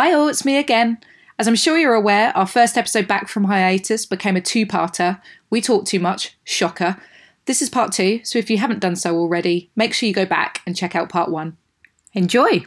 Hi, all, it's me again. As I'm sure you're aware, our first episode back from hiatus became a two parter. We talk too much, shocker. This is part two, so if you haven't done so already, make sure you go back and check out part one. Enjoy!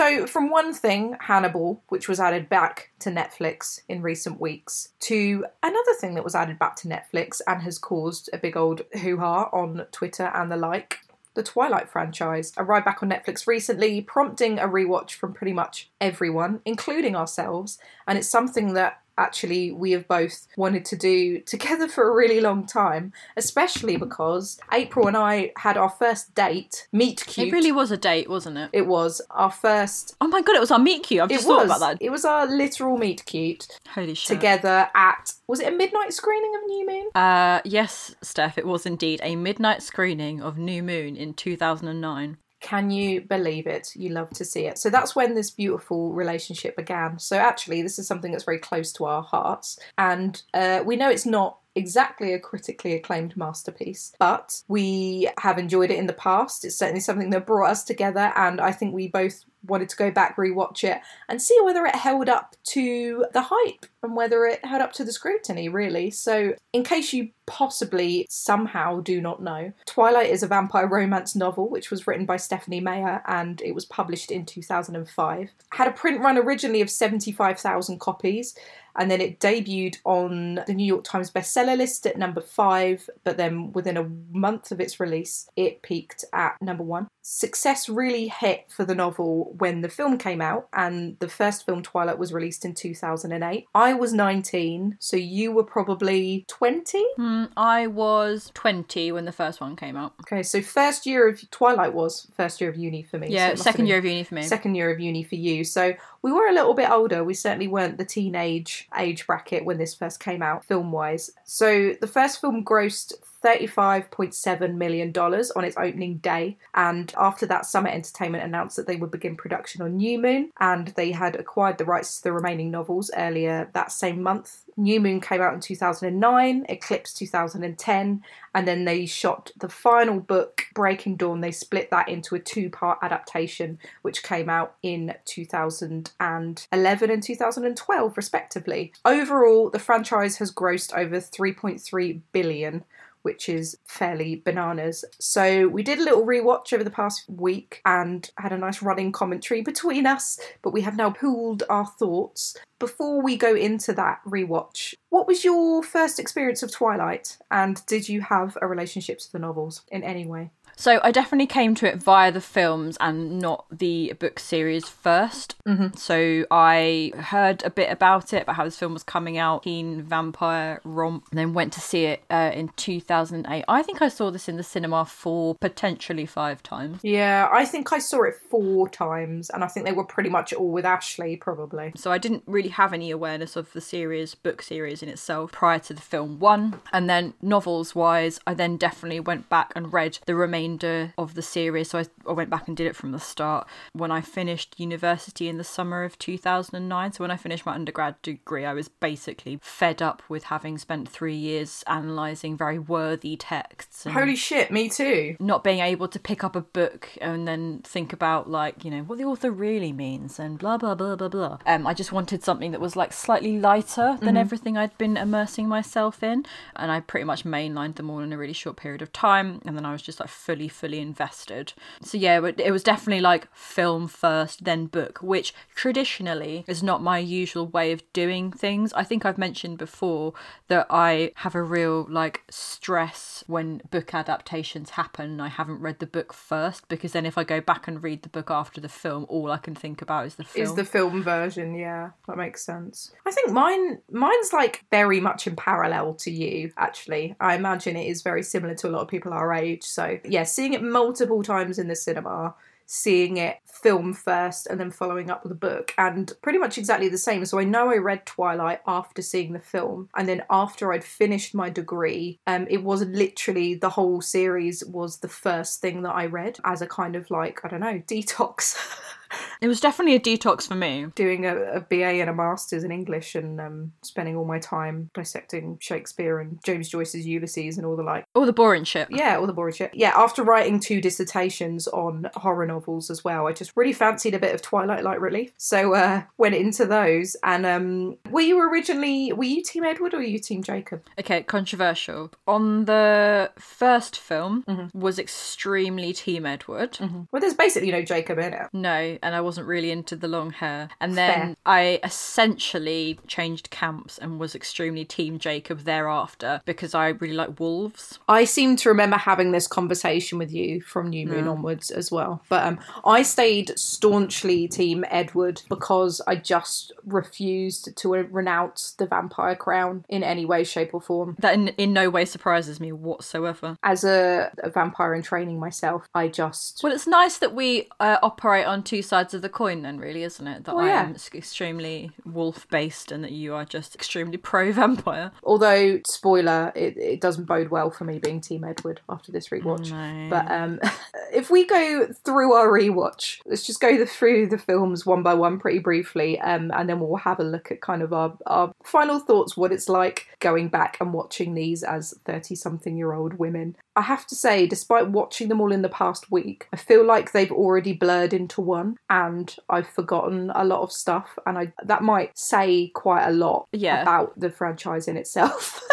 So, from one thing, Hannibal, which was added back to Netflix in recent weeks, to another thing that was added back to Netflix and has caused a big old hoo ha on Twitter and the like. The Twilight franchise arrived back on Netflix recently, prompting a rewatch from pretty much everyone, including ourselves, and it's something that actually we have both wanted to do together for a really long time, especially because April and I had our first date, meet cute. It really was a date, wasn't it? It was our first. Oh my god, it was our meet cute. I've It just thought was. about that. It was our literal meet cute Holy shit. together at. Was it a midnight screening of New Moon? Uh, yes, Steph, it was indeed a midnight screening of New Moon in 2009. Can you believe it? You love to see it. So that's when this beautiful relationship began. So actually, this is something that's very close to our hearts, and uh, we know it's not exactly a critically acclaimed masterpiece, but we have enjoyed it in the past. It's certainly something that brought us together, and I think we both wanted to go back, rewatch it, and see whether it held up to the hype and whether it held up to the scrutiny, really. So, in case you possibly somehow do not know, Twilight is a vampire romance novel which was written by Stephenie Meyer and it was published in 2005. Had a print run originally of 75,000 copies and then it debuted on the New York Times bestseller list at number five, but then within a month of its release, it peaked at number one. Success really hit for the novel when the film came out, and the first film, Twilight, was released in 2008. I was 19, so you were probably 20? Hmm, I was 20 when the first one came out. Okay, so first year of Twilight was first year of uni for me. Yeah, have second year of uni for me. second year of uni for you. So we were a little bit older. We certainly weren't the teenage age bracket when this first came out, film wise. So the first film grossed. $35.7 million on its opening day, and after that, Summit Entertainment announced that they would begin production on New Moon, and they had acquired the rights to the remaining novels earlier that same month. New Moon came out in 2009, Eclipse 2010, and then they shot the final book, Breaking Dawn. They split that into a two part adaptation, which came out in 2011 and 2012, respectively. Overall, the franchise has grossed over 3.3 billion. Which is fairly bananas. So, we did a little rewatch over the past week and had a nice running commentary between us, but we have now pooled our thoughts. Before we go into that rewatch, what was your first experience of Twilight? And did you have a relationship to the novels in any way? So I definitely came to it via the films and not the book series 1st Mhm. So I heard a bit about it, about how this film was coming out, teen vampire romp, and then went to see it uh, in 2008. I think I saw this in the cinema for potentially five times. Yeah, I think I saw it four times, and I think they were pretty much all with Ashley, probably. So I didn't really have any awareness of the series, book series in itself prior to the film one. And then novels wise, I then definitely went back and read the remainder of the series. So I, I went back and did it from the start when I finished university in the summer of 2009. So when I finished my undergrad degree, I was basically fed up with having spent three years analysing very worthy texts. And Holy shit, me too. not being able to pick up a book and then think about like you know what the author really means and blah blah blah blah blah um i just wanted something that was like slightly lighter than everything i'd been immersing myself in and i pretty much mainlined them all in a really short period of time and then i was just like fully fully invested so yeah it it was definitely like film first then book which traditionally is not my usual way of doing things i think i've mentioned before that i have a real like stress when book adaptations happen I haven't read the book first because then if I go back and read the book after the film, all I can think about is the film. Is the film version, yeah, that makes sense. I think mine, mine's like very much in parallel to you. Actually, I imagine it is very similar to a lot of people our age. So yeah, yeah, seeing it multiple times in the cinema, seeing it film first and then following up with a book and pretty much exactly the same. So i know i read twilight after seeing the film and then after i'd finished my degree um it was literally the whole series was the first thing that i read as a kind of like i don't know detox It was definitely a detox for me. doing a, a BA and a master's in English and um, spending all my time dissecting Shakespeare and James Joyce's Ulysses and all the like. All the boring shit. Yeah, all the boring shit. Yeah, after writing two dissertations on horror novels as well, I just really fancied a bit of Twilight Light Relief. So uh, went into those. And um, were you originally, were you Team Edward or were you Team Jacob? Okay, controversial. On the first film was extremely Team Edward. Well, there's basically no Jacob in it. No, and I wasn't really into the long hair. And then Fair. I essentially changed camps and was extremely Team Jacob thereafter because I really like wolves. I seem to remember having this conversation with you from New Moon onwards as well. But um, I stayed staunchly Team Edward because I just refused to renounce the vampire crown in any way, shape, or form. That in, in no way surprises me whatsoever. As a, a vampire in training myself, I just. Well, it's nice that we uh, operate on two sides of the coin, then, really, isn't it? That Well, I am extremely wolf based and that you are just extremely pro vampire. Although, spoiler, it, it doesn't bode well for me being Team Edward after this rewatch. No. But um, if we go through our rewatch, let's just go the, through the films one by one pretty briefly, um, and then we'll have a look at kind of our, our final thoughts, what it's like going back and watching these as 30 something year old women. I have to say, despite watching them all in the past week, I feel like they've already blurred into one and I've forgotten a lot of stuff, and I that might say quite a lot Yeah. about the franchise in itself.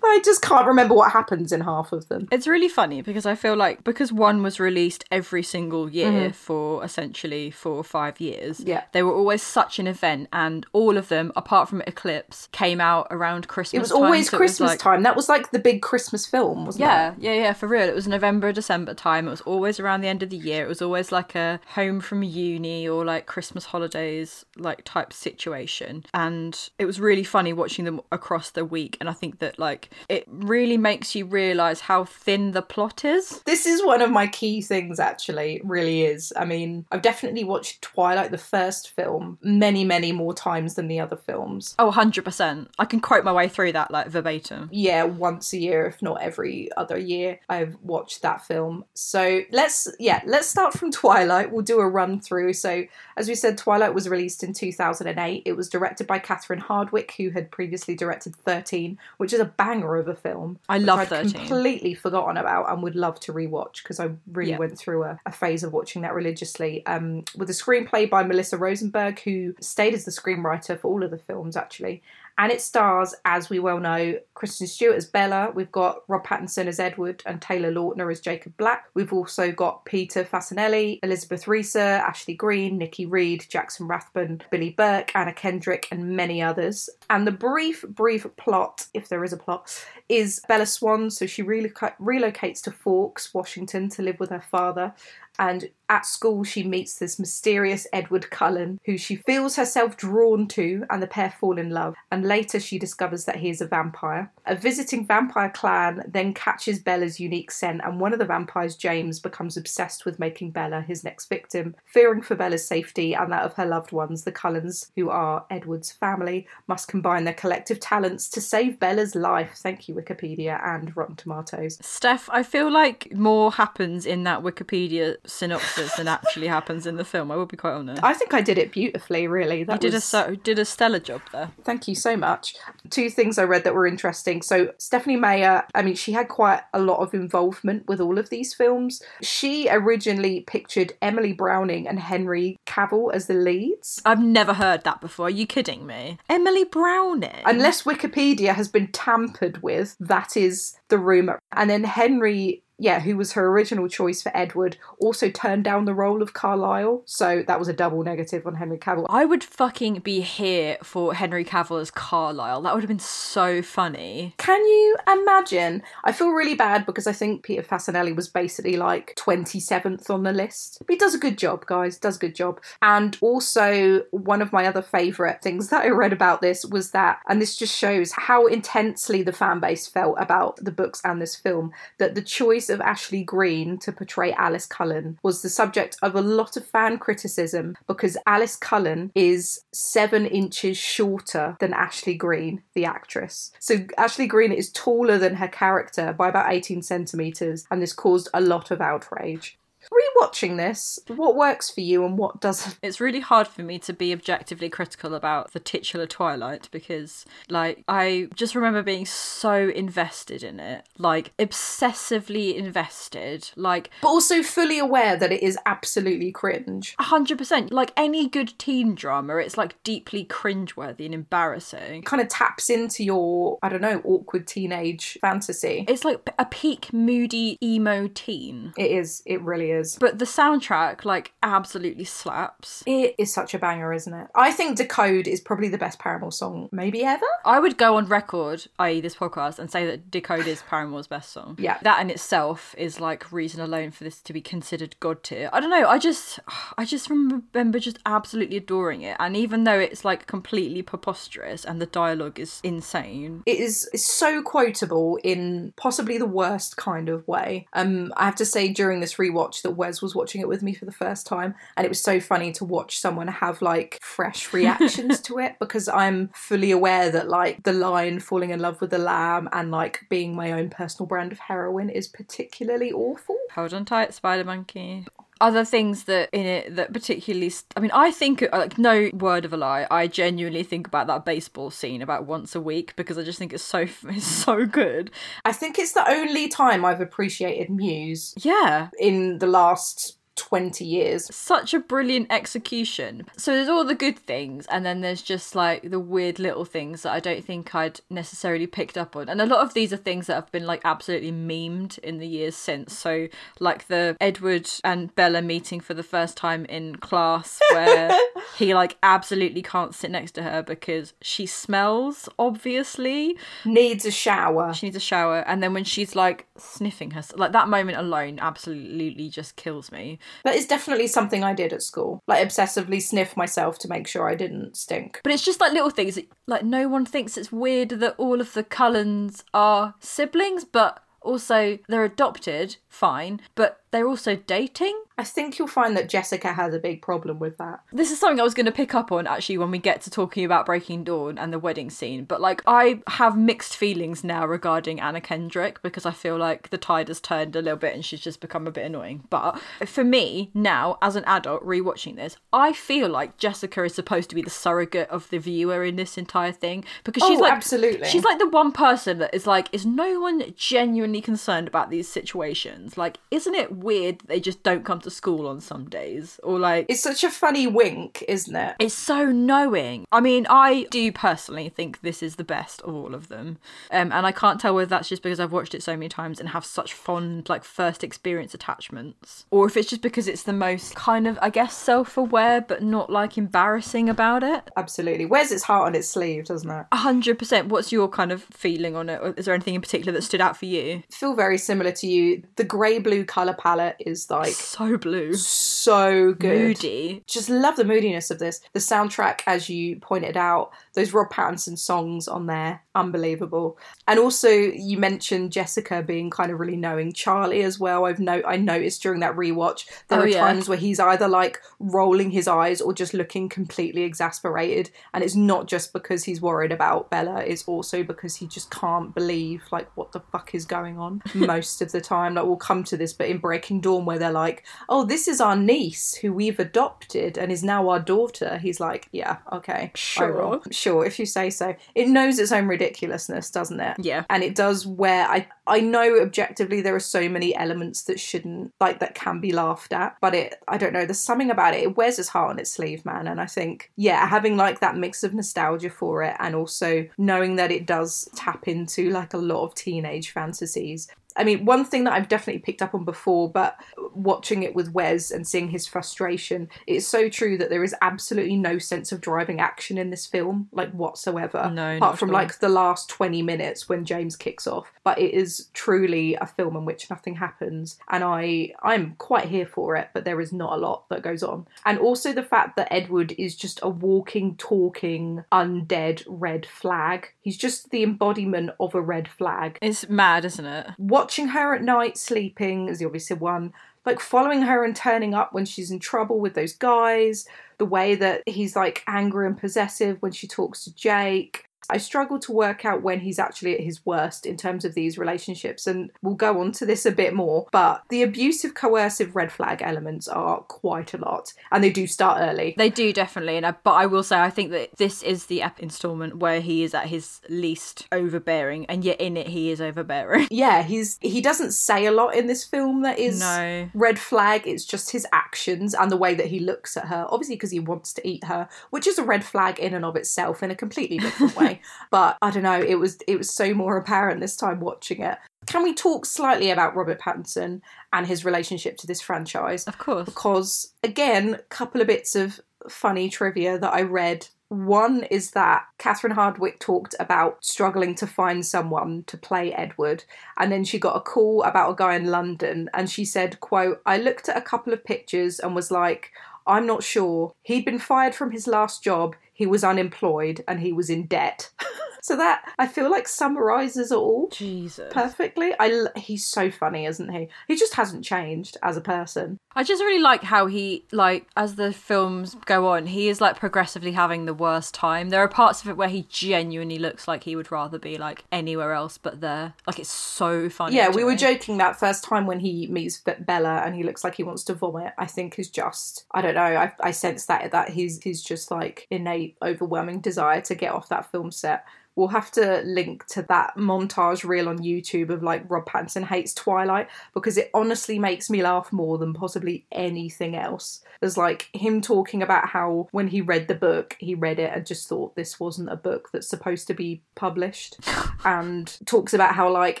I just can't remember what happens in half of them. It's really funny because I feel like because one was released every single year for essentially four or five years, Mm-hmm. Yeah. they were always such an event, and all of them, apart from Eclipse, came out around Christmas. It was time, always so Christmas like- time. That was like the big Christmas film, wasn't it? Yeah, yeah, yeah, for real. It was November, December time. It was always around the end of the year. It was always like a home from uni or like Christmas holidays like type situation. And it was really funny watching them across the week. And I think that like it really makes you realize how thin the plot is. This is one of my key things, actually, it really is. I mean, I've definitely watched Twilight, the first film, many, many more times than the other films. Oh, 100%. I can quote my way through that like verbatim. Yeah, once a year, if not every other year, I've watched that film. So let's, yeah, let's start from Twilight. We'll do a run through. So, as we said, Twilight was released in 2008. It was directed by Catherine Hardwicke, who had previously directed 13, which is a banger of a film. I love I'd 13. completely forgotten about and would love to rewatch because I really Yeah. went through a, a phase of watching that religiously. Um, with a screenplay by Melissa Rosenberg, who stayed as the screenwriter for all of the films actually. And it stars, as we well know, Kristen Stewart as Bella. We've got Rob Pattinson as Edward and Taylor Lautner as Jacob Black. We've also got Peter Facinelli, Elizabeth Reeser, Ashley Greene, Nikki Reed, Jackson Rathbone, Billy Burke, Anna Kendrick, and many others. And the brief, brief plot, if there is a plot, is Bella Swan. So she reloc- relocates to Forks, Washington, to live with her father. And at school, she meets this mysterious Edward Cullen, who she feels herself drawn to, and the pair fall in love. And later, she discovers that he is a vampire. A visiting vampire clan then catches Bella's unique scent, and one of the vampires, James, becomes obsessed with making Bella his next victim. Fearing for Bella's safety and that of her loved ones, the Cullens, who are Edward's family, must combine their collective talents to save Bella's life. Thank you, Wikipedia and Rotten Tomatoes. Steph, I feel like more happens in that Wikipedia synopsis than actually happens in the film. I will be quite honest. I think I did it beautifully, really. That You did a was- so, did a stellar job there. Thank you so much. Two things I read that were interesting. So, Stephenie Meyer, I mean, she had quite a lot of involvement with all of these films. She originally pictured Emily Browning and Henry Cavill as the leads. I've never heard that before. Are you kidding me? Emily Browning. Unless Wikipedia has been tampered with, that is the rumour. And then Henry. Yeah, who was her original choice for Edward, also turned down the role of Carlisle. So that was a double negative on Henry Cavill. I would fucking be here for Henry Cavill as Carlisle. That would have been so funny. Can you imagine? I feel really bad because I think Peter Facinelli was basically like 27th on the list. But he does a good job, guys, does a good job. And also, one of my other favourite things that I read about this was that, and this just shows how intensely the fan base felt about the books and this film, that the choice of Ashley Greene to portray Alice Cullen was the subject of a lot of fan criticism because Alice Cullen is seven inches shorter than Ashley Greene, the actress. So Ashley Greene is taller than her character by about 18 centimetres, and this caused a lot of outrage. Rewatching this, what works for you and what doesn't? It's really hard for me to be objectively critical about the titular Twilight because, like, I just remember being so invested in it, like, obsessively invested, like, But also fully aware that it is absolutely cringe. 100%. Like any good teen drama, it's like deeply cringeworthy and embarrassing. It kind of taps into your, I don't know, awkward teenage fantasy. It's like a peak moody emo teen. It is, it really is. But the soundtrack, like, absolutely slaps. It is such a banger, isn't it? I think Decode is probably the best Paramore song maybe ever. I would go on record, i.e., this podcast, and say that Decode is Paramore's best song. Yeah. That in itself is like reason alone for this to be considered god tier. I don't know. I just, I just remember just absolutely adoring it, and even though it's like completely preposterous and the dialogue is insane, It is so quotable in possibly the worst kind of way. Um, I have to say during this rewatch that Wes was watching it with me for the first time, and it was so funny to watch someone have like fresh reactions to it because I'm fully aware that like the line "falling in love with the lamb" and like being my own personal brand of heroin is particularly awful. hold on tight, Spider Monkey. Other things that in it that particularly, st- I mean, I think uh, like no word of a lie. I genuinely think about that baseball scene about once a week because I just think it's so it's so good. I think it's the only time I've appreciated Muse Yeah, in the last 20 years. such a brilliant execution. So there's all the good things, and then there's just like the weird little things that I don't think I'd necessarily picked up on. And a lot of these are things that have been like absolutely memed in the years since. So like the Edward and Bella meeting for the first time in class, where he like absolutely can't sit next to her because she smells, obviously. Needs a shower. She needs a shower, and then when she's like sniffing her, like that moment alone absolutely just kills me. That is definitely something I did at school. Like obsessively sniff myself to make sure I didn't stink. But it's just like little things. Like no one thinks it's weird that all of the Cullens are siblings, but also they're adopted, fine, but they're also dating. I think you'll find that Jessica has a big problem with that. This is something I was going to pick up on actually when we get to talking about Breaking Dawn and the wedding scene. But like, I have mixed feelings now regarding Anna Kendrick because I feel like the tide has turned a little bit and she's just become a bit annoying. But for me now, as an adult rewatching this, I feel like Jessica is supposed to be the surrogate of the viewer in this entire thing because she's Oh, like absolutely. she's like the one person that is like, is no one genuinely concerned about these situations? Like, isn't it weird they just don't come to school on some days or like? It's such a funny wink, isn't it? It's so knowing. I mean, I do personally think this is the best of all of them. Um, and I can't tell whether that's just because I've watched it so many times and have such fond, like, first experience attachments, or if it's just because it's the most kind of, I guess, self aware, but not like embarrassing about it. Absolutely. Wears its heart on its sleeve, doesn't it? A hundred percent. What's your kind of feeling on it? Or Is there anything in particular that stood out for you? feel very similar to you. The grey blue colour palette is like So blue, so good. moody. Just love the moodiness of this. The soundtrack, as you pointed out, those Rob Pattinson songs on there, unbelievable. And also, you mentioned Jessica being kind of really knowing Charlie as well. I've no, I noticed during that rewatch there Oh, are yeah. times where he's either like rolling his eyes or just looking completely exasperated. And it's not just because he's worried about Bella; it's also because he just can't believe like what the fuck is going on most of the time. Like we'll come to this, but in Breaking Dawn, where they're like, "Oh, this is our niece who we've adopted and is now our daughter," he's like, "Yeah, okay, Sure. sure, if you say so." It knows its own ridiculousness, doesn't it? Yeah. and it does where I I know objectively there are so many elements that shouldn't like that can be laughed at, but it I don't know there's something about it. It wears its heart on its sleeve, man, and I think yeah, having like that mix of nostalgia for it and also knowing that it does tap into like a lot of teenage fantasies. I mean, one thing that I've definitely picked up on before, but watching it with Wes and seeing his frustration, it's so true that there is absolutely no sense of driving action in this film, like whatsoever. No, apart from like the last 20 minutes when James kicks off. But it is truly a film in which nothing happens. And I I'm quite here for it, but there is not a lot that goes on. And also the fact that Edward is just a walking, talking, undead red flag. He's just the embodiment of a red flag. It's mad, isn't it? Watching watching her at night sleeping is the obvious one. Like following her and turning up when she's in trouble with those guys. The way that he's like angry and possessive when she talks to Jake. I struggle to work out when he's actually at his worst in terms of these relationships, and we'll go on to this a bit more. But the abusive, coercive red flag elements are quite a lot, and they do start early. They do definitely, and I, but I will say I think that this is the ep installment where he is at his least overbearing, and yet in it he is overbearing. Yeah, he's he doesn't say a lot in this film that is No. red flag. It's just his actions and the way that he looks at her. Obviously, because he wants to eat her, which is a red flag in and of itself in a completely different way. But I don't know. It was it was so more apparent this time watching it. Can we talk slightly about Robert Pattinson and his relationship to this franchise? Of course. because again, a couple of bits of funny trivia that I read. One is that Catherine Hardwicke talked about struggling to find someone to play Edward, and then she got a call about a guy in London, and she said, "quote I looked at a couple of pictures and was like." I'm not sure. He'd been fired from his last job, he was unemployed, and he was in debt. so that, I feel like, summarizes it all Jesus. perfectly. I he's so funny, isn't he? He just hasn't changed as a person. I just really like how he like as the films go on, he is like progressively having the worst time. There are parts of it where he genuinely looks like he would rather be like anywhere else but there. Like it's so funny. Yeah, we were joking that first time when he meets Bella and he looks like he wants to vomit. I think is just I don't know. I, I sense that that he's he's just like innate, overwhelming desire to get off that film set. We'll have to link to that montage reel on YouTube of like Rob Pattinson hates Twilight because it honestly makes me laugh more than possibly anything else. There's like him talking about how when he read the book, he read it and just thought this wasn't a book that's supposed to be published, and talks about how like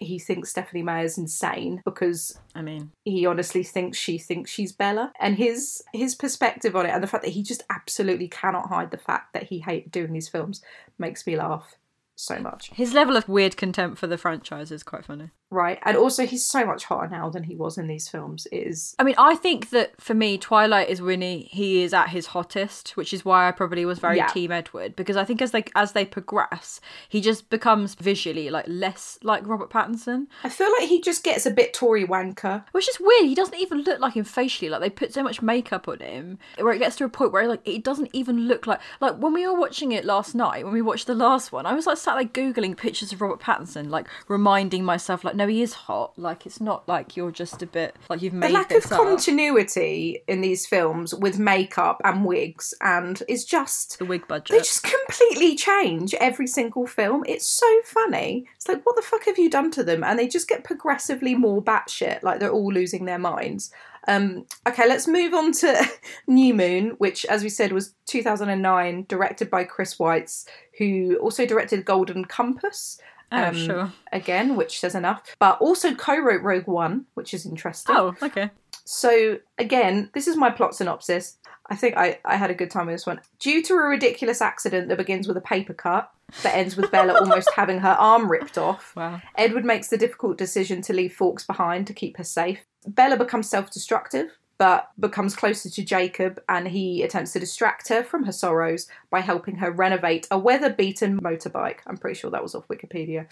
he thinks Stephenie Meyer's insane because I mean, he honestly thinks she thinks she's Bella, and his his perspective on it, and the fact that he just absolutely cannot hide the fact that he hated doing these films, makes me laugh so much. his level of weird contempt for the franchise is quite funny. Right, and also he's so much hotter now than he was in these films. It is I mean, I think that for me, Twilight is when he, he is at his hottest, which is why I probably was very Yeah. Team Edward because I think as they as they progress, he just becomes visually like less like Robert Pattinson, I feel like he just gets a bit Tory wanker. which is weird. He doesn't even look like him facially. Like they put so much makeup on him, where it gets to a point where like it doesn't even look like like when we were watching it last night. When we watched the last one, I was like sat like googling pictures of Robert Pattinson, like reminding myself like no, he is hot. Like it's not like you're just a bit like you've made The lack this of up. continuity in these films with makeup and wigs and is just the wig budget. they just completely change every single film. It's so funny. It's like, what the fuck have you done to them? And they just get progressively more batshit, like they're all losing their minds. Um, okay, let's move on to New Moon, which, as we said, was 2009, directed by Chris Weitz, who also directed Golden Compass. oh um, sure. Again, which says enough, but also co wrote Rogue One, which is interesting. Oh okay. So again, this is my plot synopsis. I think I, I had a good time with this one. Due to a ridiculous accident that begins with a paper cut that ends with Bella almost having her arm ripped off, Wow. Edward makes the difficult decision to leave Forks behind to keep her safe. Bella becomes self destructive, but becomes closer to Jacob and he attempts to distract her from her sorrows by helping her renovate a weather beaten motorbike. I'm pretty sure that was off Wikipedia.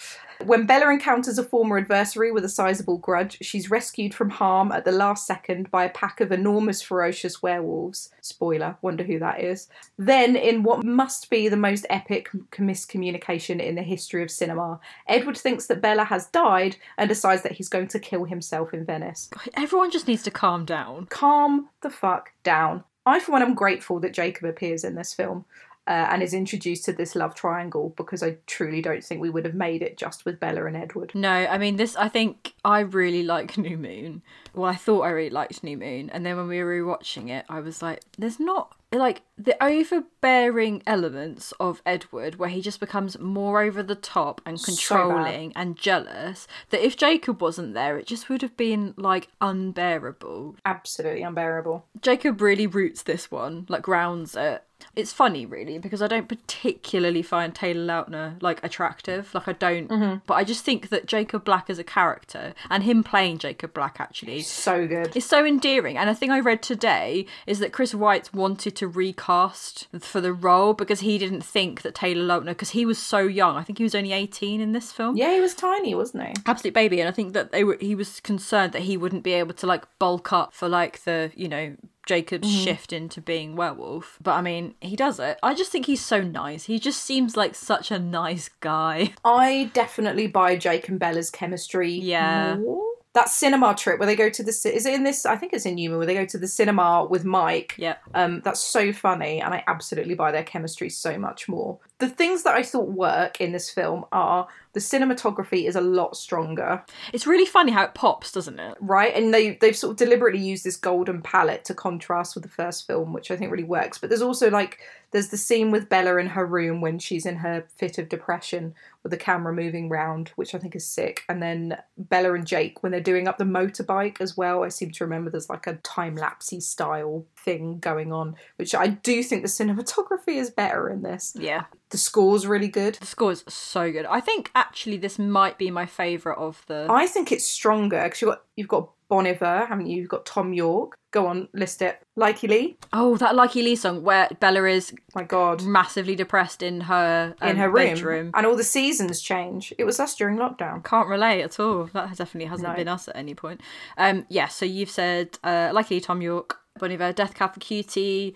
When Bella encounters a former adversary with a sizable grudge, she's rescued from harm at the last second by a pack of enormous, ferocious werewolves. Spoiler, wonder who that is. Then, in what must be the most epic miscommunication in the history of cinema, Edward thinks that Bella has died and decides that he's going to kill himself in Venice. Everyone just needs to calm down. Calm the fuck down. I, for one, am grateful that Jacob appears in this film. Uh, and is introduced to this love triangle because I truly don't think we would have made it just with Bella and Edward. No, I mean this. I think I really like New Moon. Well, I thought I really liked New Moon, and then when we were rewatching it, I was like, "There's not like the overbearing elements of Edward, where he just becomes more over the top and So controlling and jealous. That if Jacob wasn't there, it just would have been like unbearable. Absolutely unbearable. Jacob really roots this one, like grounds it. It's funny, really, because I don't particularly find Taylor Lautner like attractive. Like I don't, Mm-hmm. but I just think that Jacob Black as a character and him playing Jacob Black actually is So good. It's so endearing. And a thing I read today is that Chris Weitz wanted to recast for the role because he didn't think that Taylor Lautner, because he was so young. I think he was only eighteen in this film Yeah, he was tiny, wasn't he? absolute baby and i think that they were he was concerned that he wouldn't be able to like bulk up for like the you know jacob's mm-hmm. shift into being werewolf but i mean he does it i just think he's so nice he just seems like such a nice guy I definitely buy Jake and Bella's chemistry. Yeah. more. That cinema trip where they go to the is it in this? I think it's in New Moon where they go to the cinema with Mike. Yeah. Um, that's so funny, and I absolutely buy their chemistry so much more. The things that I thought work in this film are the cinematography is a lot stronger, it's really funny how it pops doesn't it right? And they they've sort of deliberately used this golden palette to contrast with the first film, which I think really works. But there's also like there's the scene with Bella in her room when she's in her fit of depression with the camera moving round, which I think is sick. And then Bella and Jake when they're doing up the motorbike as well. I seem to remember there's like a time lapsey style thing going on, which I do think the cinematography is better in this. yeah The score's really good. the score is so good i think actually this might be my favorite of the I think it's stronger because you've got you've got Bon Iver, haven't you? You've got Thom Yorke. Go on, list it. Lykke Li. oh that Lykke Li song where bella is My God. massively depressed in her um, in her room. bedroom and all the seasons change. It was us during lockdown. Can't relate at all. That definitely hasn't No. been us at any point. Um, yeah, so you've said, uh, likely Thom Yorke, Bon Iver, Death Cab for Cutie.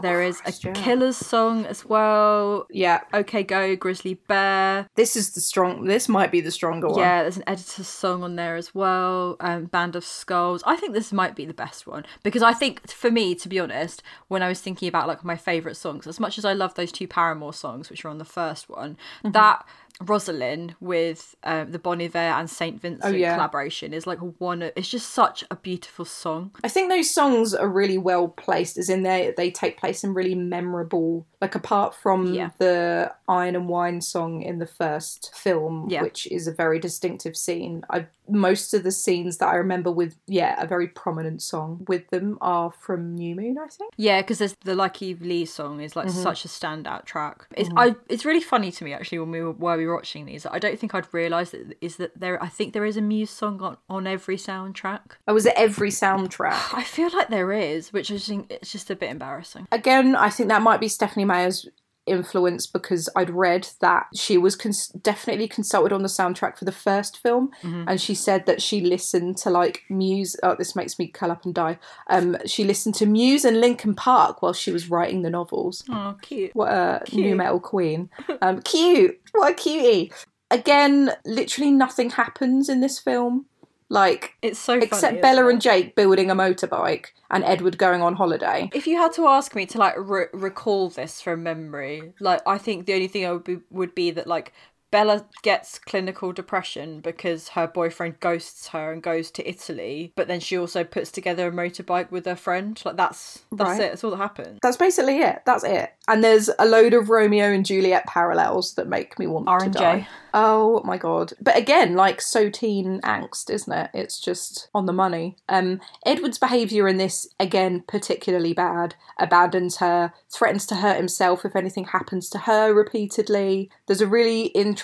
there is a yeah. Killers song as well. Yeah, Okay Go, Grizzly Bear. this is the strong. This might be the stronger one. Yeah, there's an editor's song on there as well. Um, Band of Skulls. I think this might be the best one because I think, for me, to be honest, when I was thinking about like my favorite songs, as much as I love those two Paramore songs, which are on the first one, Mm-hmm. that Rosyln with um, the Bon Iver and Saint Vincent Oh, yeah. collaboration is like one. of- It's just such a beautiful song. I think those songs are really well placed, as in they they take place in really memorable. Like apart from Yeah. the Iron and Wine song in the first film, Yeah. which is a very distinctive scene. I most of the scenes that I remember with yeah a very prominent song with them are from New Moon. I think. Yeah, because there's the Lykke Li song is Mm-hmm. like such a standout track. It's I it's really funny to me actually when we were were watching these. I don't think I'd realised that is that there. I think there is a Muse song on on every soundtrack. Oh, I was at every soundtrack. I feel like there is, which I think it's just a bit embarrassing. Again, I think that might be Stephenie Meyer's influence because I'd read that she was cons- definitely consulted on the soundtrack for the first film, and she said that she listened to like Muse. Oh, this makes me curl up and die. Um, she listened to Muse and Linkin Park while she was writing the novels. Oh, cute. What a nu metal queen. Um, cute. What a cutie. Again, literally nothing happens in this film. Like It's so funny, except Bella it? and Jake building a motorbike and Edward going on holiday. If you had to ask me to like re- recall this from memory, like I think the only thing I would be would be that like Bella gets clinical depression because her boyfriend ghosts her and goes to Italy, but then she also puts together a motorbike with her friend. Like that's that's Right. it. That's all that happens. That's basically it. That's it. And there's a load of Romeo and Juliet parallels that make me want R to die. Oh my god. But again, like so teen angst, isn't it? It's just on the money. Um Edward's behaviour in this, again, particularly bad. Abandons her, threatens to hurt himself if anything happens to her repeatedly. There's a really interesting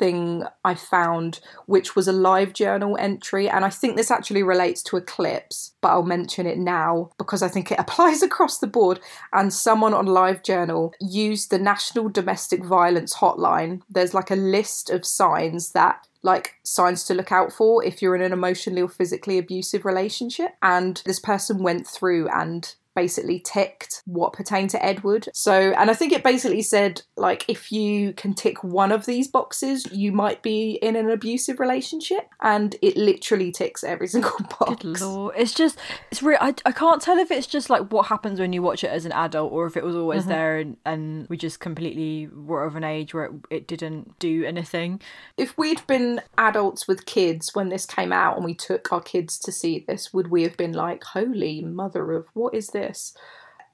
thing I found, which was a live journal entry, and I think this actually relates to Eclipse, but I'll mention it now because I think it applies across the board. And someone on Live Journal used the National Domestic Violence Hotline. There's like a list of signs that like signs to look out for if you're in an emotionally or physically abusive relationship. And this person went through and basically ticked what pertained to Edward. So, and I think it basically said, like, if you can tick one of these boxes, you might be in an abusive relationship. And it literally ticks every single box. Good lord, it's just it's real. I, I can't tell if it's just like what happens when you watch it as an adult, or if it was always mm-hmm. there and, and we just completely were of an age where it, it didn't do anything. If we'd been adults with kids when this came out and we took our kids to see this, would we have been like, holy mother of what is this?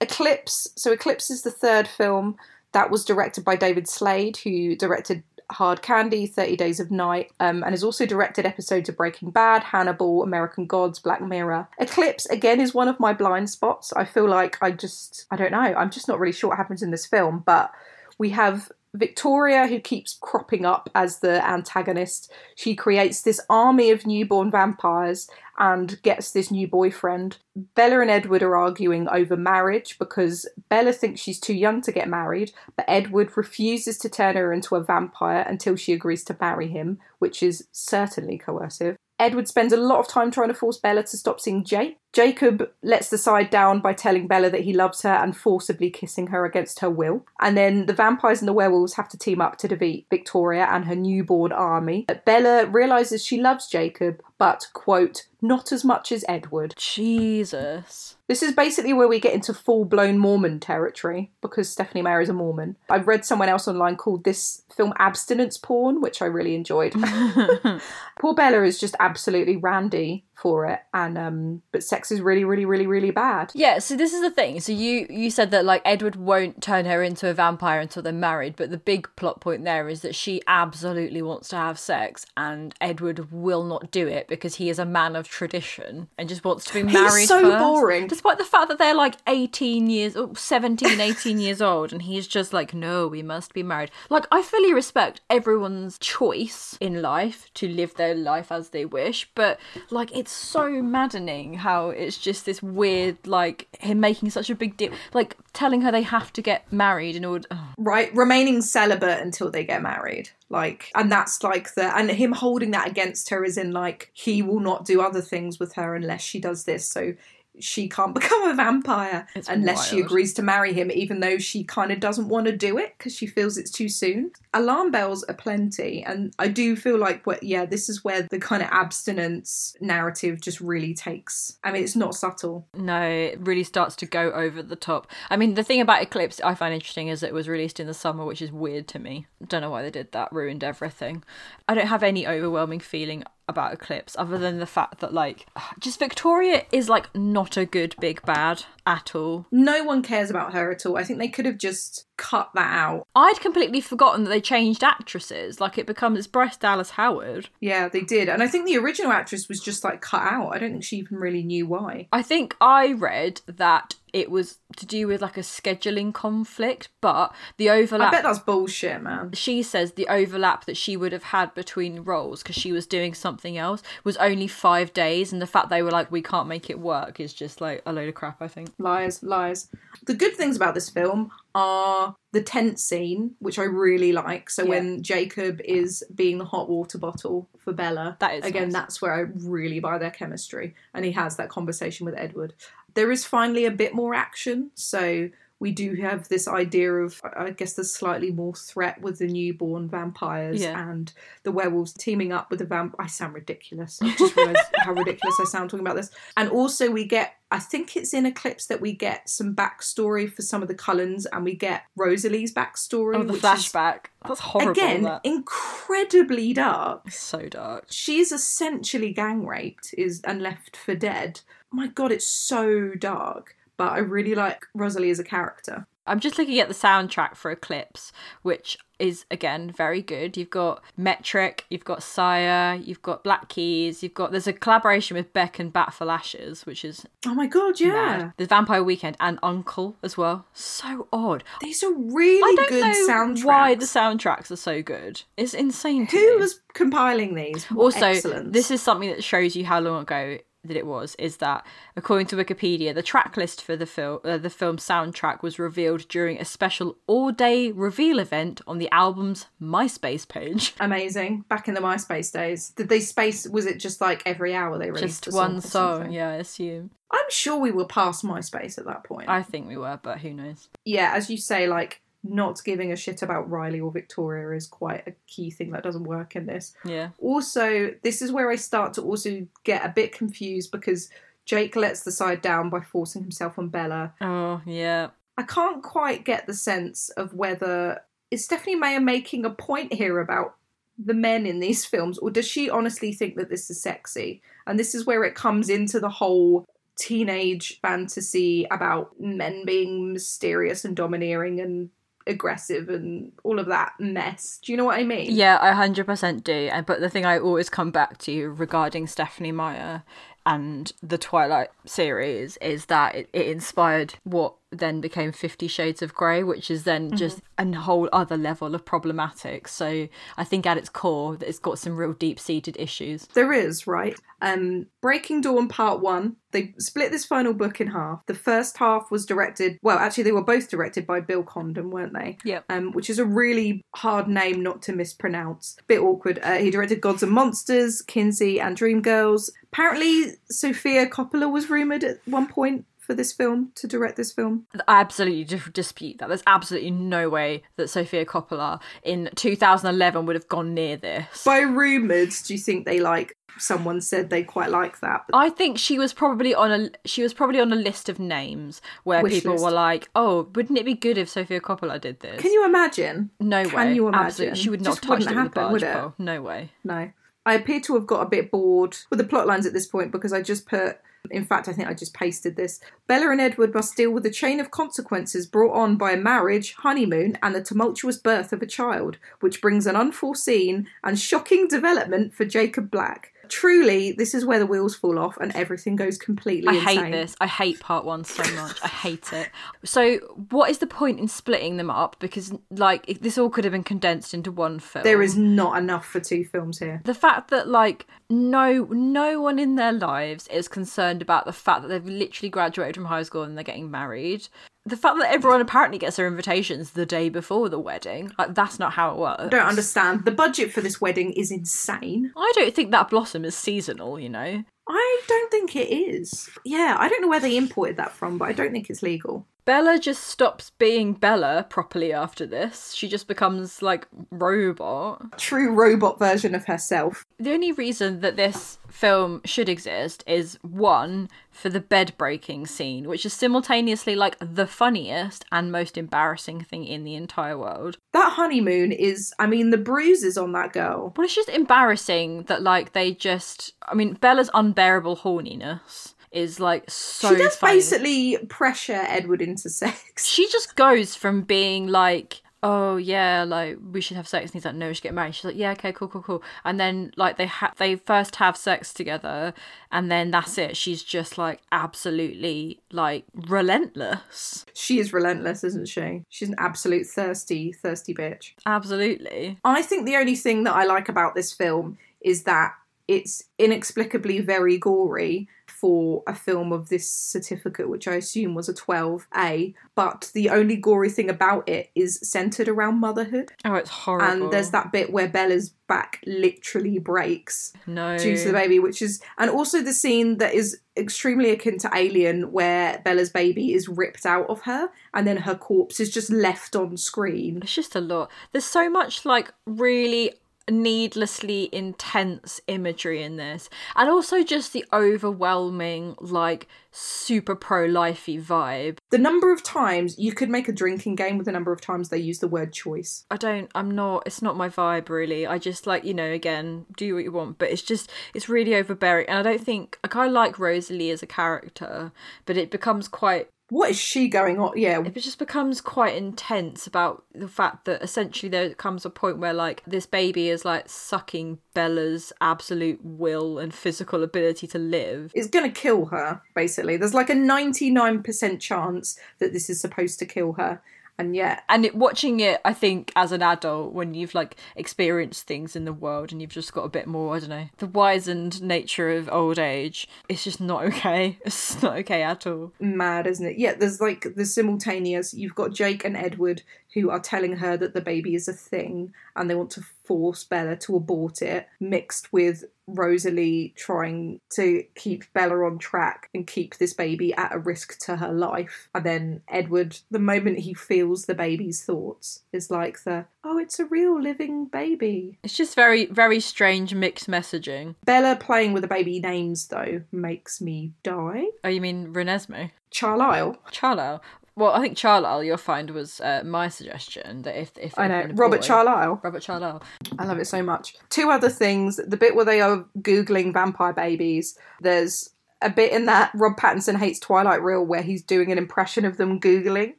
Eclipse. So, Eclipse is the third film that was directed by David Slade, who directed Hard Candy, 30 Days of Night, um, and has also directed episodes of Breaking Bad, Hannibal, American Gods, Black Mirror. Eclipse, again, is one of my blind spots. I feel like I just, I don't know, I'm just not really sure what happens in this film, but we have Victoria, who keeps cropping up as the antagonist, she creates this army of newborn vampires and gets this new boyfriend. Bella and Edward are arguing over marriage because Bella thinks she's too young to get married, but Edward refuses to turn her into a vampire until she agrees to marry him, which is certainly coercive. Edward spends a lot of time trying to force Bella to stop seeing Jake. Jacob lets the side down by telling Bella that he loves her and forcibly kissing her against her will. And then the vampires and the werewolves have to team up to defeat Victoria and her newborn army. Bella realizes she loves Jacob, but, quote, not as much as Edward. Jesus. This is basically where we get into full blown Mormon territory because Stephenie Meyer is a Mormon. I've read someone else online called this film abstinence porn, which I really enjoyed. Poor Bella is just absolutely randy for it and um but sex is really really really really bad Yeah, so this is the thing. So you you said that like Edward won't turn her into a vampire until they're married, but the big plot point there is that she absolutely wants to have sex and Edward will not do it because he is a man of tradition and just wants to be married so first. boring. Despite the fact that they're like 18 years oh, 17 18 years old and he's just like no, we must be married. Like I fully respect everyone's choice in life to live their life as they wish, but like it's so maddening how it's just this weird like him making such a big deal like telling her they have to get married in order oh, right remaining celibate until they get married like and that's like the and him holding that against her is in like he will not do other things with her unless she does this so she can't become a vampire It's unless she agrees to marry him even though she kind of doesn't want to do it because she feels it's too soon. Alarm bells are plenty and i do feel like what yeah this is where the kind of abstinence narrative just really takes. I mean it's not subtle. No it really starts to go over the top. I mean the thing about eclipse i find interesting is it was released in the summer which is weird to me. Don't know why they did that ruined everything. I don't have any overwhelming feeling about eclipse other than the fact that like just victoria is like not a good big bad at all. No one cares about her at all. I think they could have just cut that out I'd completely forgotten that they changed actresses. Like it becomes Bryce Dallas Howard. Yeah, they did. And I think the original actress was just like cut out. I don't think she even really knew why. I think I read that it was to do with like a scheduling conflict, but the overlap. I bet that's bullshit, man. she says the overlap that she would have had between roles because she was doing something else was only five days, and the fact they were like, we can't make it work is just like a load of crap, I think. Lies, lies. The good things about this film are the tent scene, which I really like. So Yeah. when Jacob is being the hot water bottle for Bella, That is again, nice. that's where I really buy their chemistry. And he has that conversation with Edward. There is finally a bit more action. So we do have this idea of, I guess, there's slightly more threat with the newborn vampires Yeah. and the werewolves teaming up with the vamp. I sound ridiculous. I just realised how ridiculous I sound talking about this. And also, we get, I think it's in Eclipse that we get some backstory for some of the Cullens and we get Rosalie's backstory. Oh, the which is, flashback. That's horrible. Again, that. incredibly dark. It's so dark. She's essentially gang raped is and left for dead. My god, it's so dark. But I really like Rosalie as a character. I'm just looking at the soundtrack for Eclipse, which is again very good. You've got Metric, you've got Sia, you've got Black Keys, you've got there's a collaboration with Beck and Bat for Lashes, which is Oh my god, yeah. mad. There's Vampire Weekend and UNKLE as well. So odd. These are really I don't good know soundtracks. why the soundtracks are so good. It's insane. Who me. was compiling these? What also excellence. this is something that shows you how long ago that it was is that according to wikipedia the track list for the film uh, the film soundtrack was revealed during a special all-day reveal event on the album's myspace page amazing. Back in the MySpace days, did they space? Was it just like every hour they released just song one or song yeah i assume I'm sure we were past MySpace at that point. i think we were but who knows yeah, as you say, like not giving a shit about Riley or Victoria is quite a key thing that doesn't work in this. yeah Also, this is where I start to also get a bit confused because Jake lets the side down by forcing himself on Bella. oh yeah I can't quite get the sense of whether is Stephenie Meyer making a point here about the men in these films, or does she honestly think that this is sexy? And this is where it comes into the whole teenage fantasy about men being mysterious and domineering and aggressive and all of that mess. Do you know what I mean? Yeah, I 100% do. But the thing I always come back to regarding Stephenie Meyer and the Twilight series is that it, it inspired what then became Fifty Shades of Grey, which is then Mm-hmm. just a whole other level of problematic. So I think at its core, it's got some real deep seated issues. There is, right? Um, Breaking Dawn Part 1, they split this final book in half. The first half was directed, well, actually, they were both directed by Bill Condon, weren't they? Yep. Um, which is a really hard name not to mispronounce. Bit awkward. Uh, he directed Gods and Monsters, Kinsey, and Dreamgirls. Apparently, Sofia Coppola was rumoured at one point for this film, to direct this film. I absolutely dispute that. There's absolutely no way that Sofia Coppola in 2011 would have gone near this. By rumoured, do you think they like, someone said they quite like that? I think she was probably on a she was probably on a list of names where Wish people list. were like, "Oh, wouldn't it be good if Sofia Coppola did this?" Can you imagine? No Can way. you imagine? Absolutely, she would not Just touch it happen, would it? pole. No way. No. I appear to have got a bit bored with the plot lines at this point because I just put, in fact, I think I just pasted this. Bella and Edward must deal with the chain of consequences brought on by a marriage, honeymoon, and the tumultuous birth of a child, which brings an unforeseen and shocking development for Jacob Black. Truly, this is where the wheels fall off and everything goes completely I insane. hate this. I hate part one so much. I hate it. So, what is the point in splitting them up? Because, like, this all could have been condensed into one film. There is not enough for two films here. the fact that like no no one in their lives is concerned about the fact that they've literally graduated from high school and they're getting married the fact that everyone apparently gets their invitations the day before the wedding like that's not how it works I don't understand. The budget for this wedding is insane. i don't think that blossom is seasonal you know I don't think it is. Yeah, I don't know where they imported that from, but I don't think it's legal. Bella just stops being bella properly after this she just becomes like robot True robot version of herself. the only reason that this film should exist is one for the bed breaking scene, which is simultaneously like the funniest and most embarrassing thing in the entire world. That honeymoon is, I mean, the bruises on that girl. Well, it's just embarrassing that like they just. I mean, Bella's unbearable horniness is like so. she does funny. basically pressure Edward into sex. She just goes from being like. Oh yeah, like we should have sex. And he's like, no, we should get married. She's like, yeah, okay, cool, cool, cool. And then like they ha- they first have sex together, and then that's it. She's just like absolutely like relentless. She is relentless, isn't she? She's an absolute thirsty, thirsty bitch. Absolutely. I think the only thing that I like about this film is that it's inexplicably very gory for a film of this certificate, which I assume was a 12A. But the only gory thing about it is centered around motherhood. Oh, it's horrible. And there's that bit where Bella's back literally breaks no. due to the baby, which is, and also the scene that is extremely akin to Alien, where Bella's baby is ripped out of her and then her corpse is just left on screen. It's just a lot. There's so much like really needlessly intense imagery in this, and also just the overwhelming like super pro-lifey vibe. The number of times you could make a drinking game with the number of times they use the word choice. I don't. I'm not. It's not my vibe really. I just like you know again do what you want, but it's just it's really overbearing, and I don't think like I like Rosalie as a character, but it becomes quite What is she going on? Yeah, it just becomes quite intense about the fact that essentially there comes a point where like this baby is like sucking Bella's absolute will and physical ability to live. it's gonna kill her, basically. There's like a 99% chance that this is supposed to kill her, and yet. And it, watching it, I think, as an adult, when you've like experienced things in the world and you've just got a bit more, I don't know, the wizened nature of old age, it's just not okay. It's not okay at all. mad, isn't it? Yeah, there's like the simultaneous. You've got Jake and Edward who are telling her that the baby is a thing and they want to force Bella to abort it, mixed with Rosalie trying to keep Bella on track and keep this baby at a risk to her life. And then Edward, the moment he feels the baby's thoughts, is like the, oh, it's a real living baby. It's just very, very strange mixed messaging. Bella playing with the baby names, though, makes me die. Oh, you mean Renesmee? Charlisle. Charlisle. Well, I think Charlisle, you'll find, was uh, my suggestion that if if I know. Robert boy- Charlisle. Robert Charlisle. I love it so much. Two other things. The bit where they are Googling vampire babies. There's a bit in that Rob Pattinson Hates Twilight reel where he's doing an impression of them Googling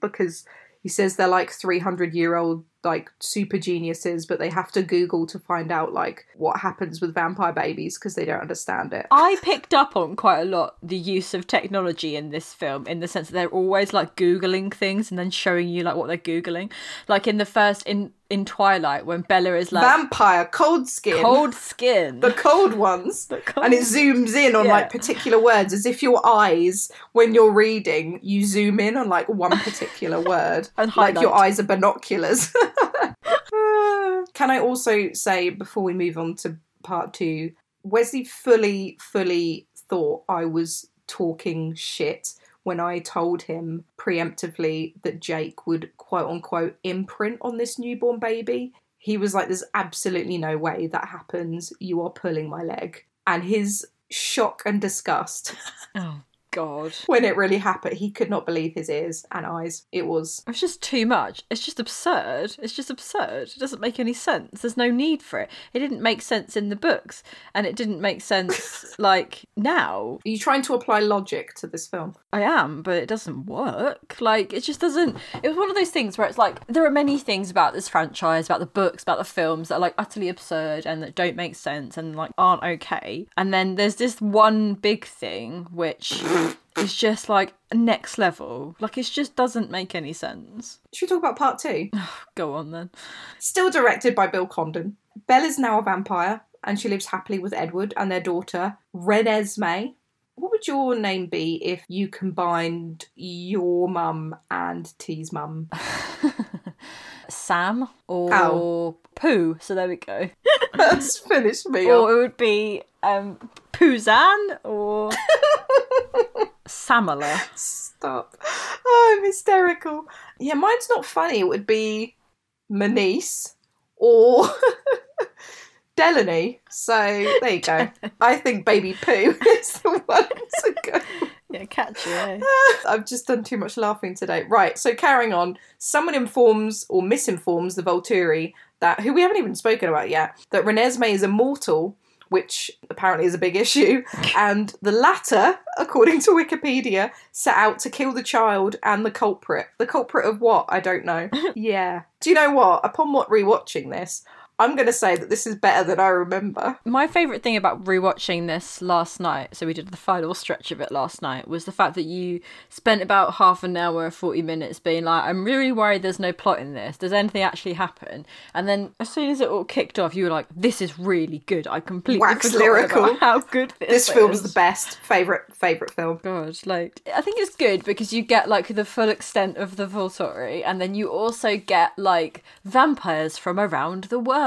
because He says they're like 300 year old like super geniuses, but they have to Google to find out like what happens with vampire babies because they don't understand it. I picked up on quite a lot the use of technology in this film in the sense that they're always like googling things and then showing you like what they're googling. Like in the first in in Twilight when Bella is like Vampire, cold skin. cold skin. the cold ones. cold- And it zooms in on Yeah. like particular words as if your eyes, when you're reading, you zoom in on like one particular word. And like your eyes are binoculars. Can I also say before we move on to part two, Wesley fully, fully thought I was talking shit when I told him preemptively that Jake would quote unquote imprint on this newborn baby. He was like, There's absolutely no way that happens. You are pulling my leg. And his shock and disgust oh god. when it really happened, he could not believe his ears and eyes. It was It's just too much. It's just absurd. It's just absurd. It doesn't make any sense. There's no need for it. It didn't make sense in the books, and it didn't make sense like now. Are you trying to apply logic to this film? I am, but it doesn't work. Like it just doesn't. It was one of those things where it's like there are many things about this franchise, about the books, about the films that are like utterly absurd and that don't make sense and like aren't okay. And then there's this one big thing which is just like next level. Like it just doesn't make any sense. Should we talk about part two? Go on then. Still directed by Bill Condon. Belle is now a vampire and she lives happily with Edward and their daughter, Renesmee. What would your name be if you combined your mum and T's mum? Sam or Ow. Pooh. So there we go. That's finished me Or off. it would be um Poozan or Samala. Stop. Oh, I'm hysterical. Yeah, mine's not funny. It would be Manice or Delaney. So there you go. I think Baby Pooh is the one to go. Yeah, catchy. Eh? I've just done too much laughing today. Right, so carrying on, someone informs or misinforms the Volturi that, who we haven't even spoken about yet, that Renesmee is immortal, which apparently is a big issue, and the latter, according to Wikipedia, set out to kill the child and the culprit. The culprit of what? I don't know. yeah. Do you know what? Upon what rewatching this, I'm going to say that this is better than I remember. My favourite thing about rewatching this last night, so we did the final stretch of it last night, was the fact that you spent about half an hour, 40 minutes being like, I'm really worried there's no plot in this. Does anything actually happen? And then as soon as it all kicked off, you were like, this is really good. I completely Wax forgot lyrical. about how good this, This film's is. the best. Favourite, favourite film. God, like I think it's good because you get like the full extent of the Volturi, and then you also get like vampires from around the world.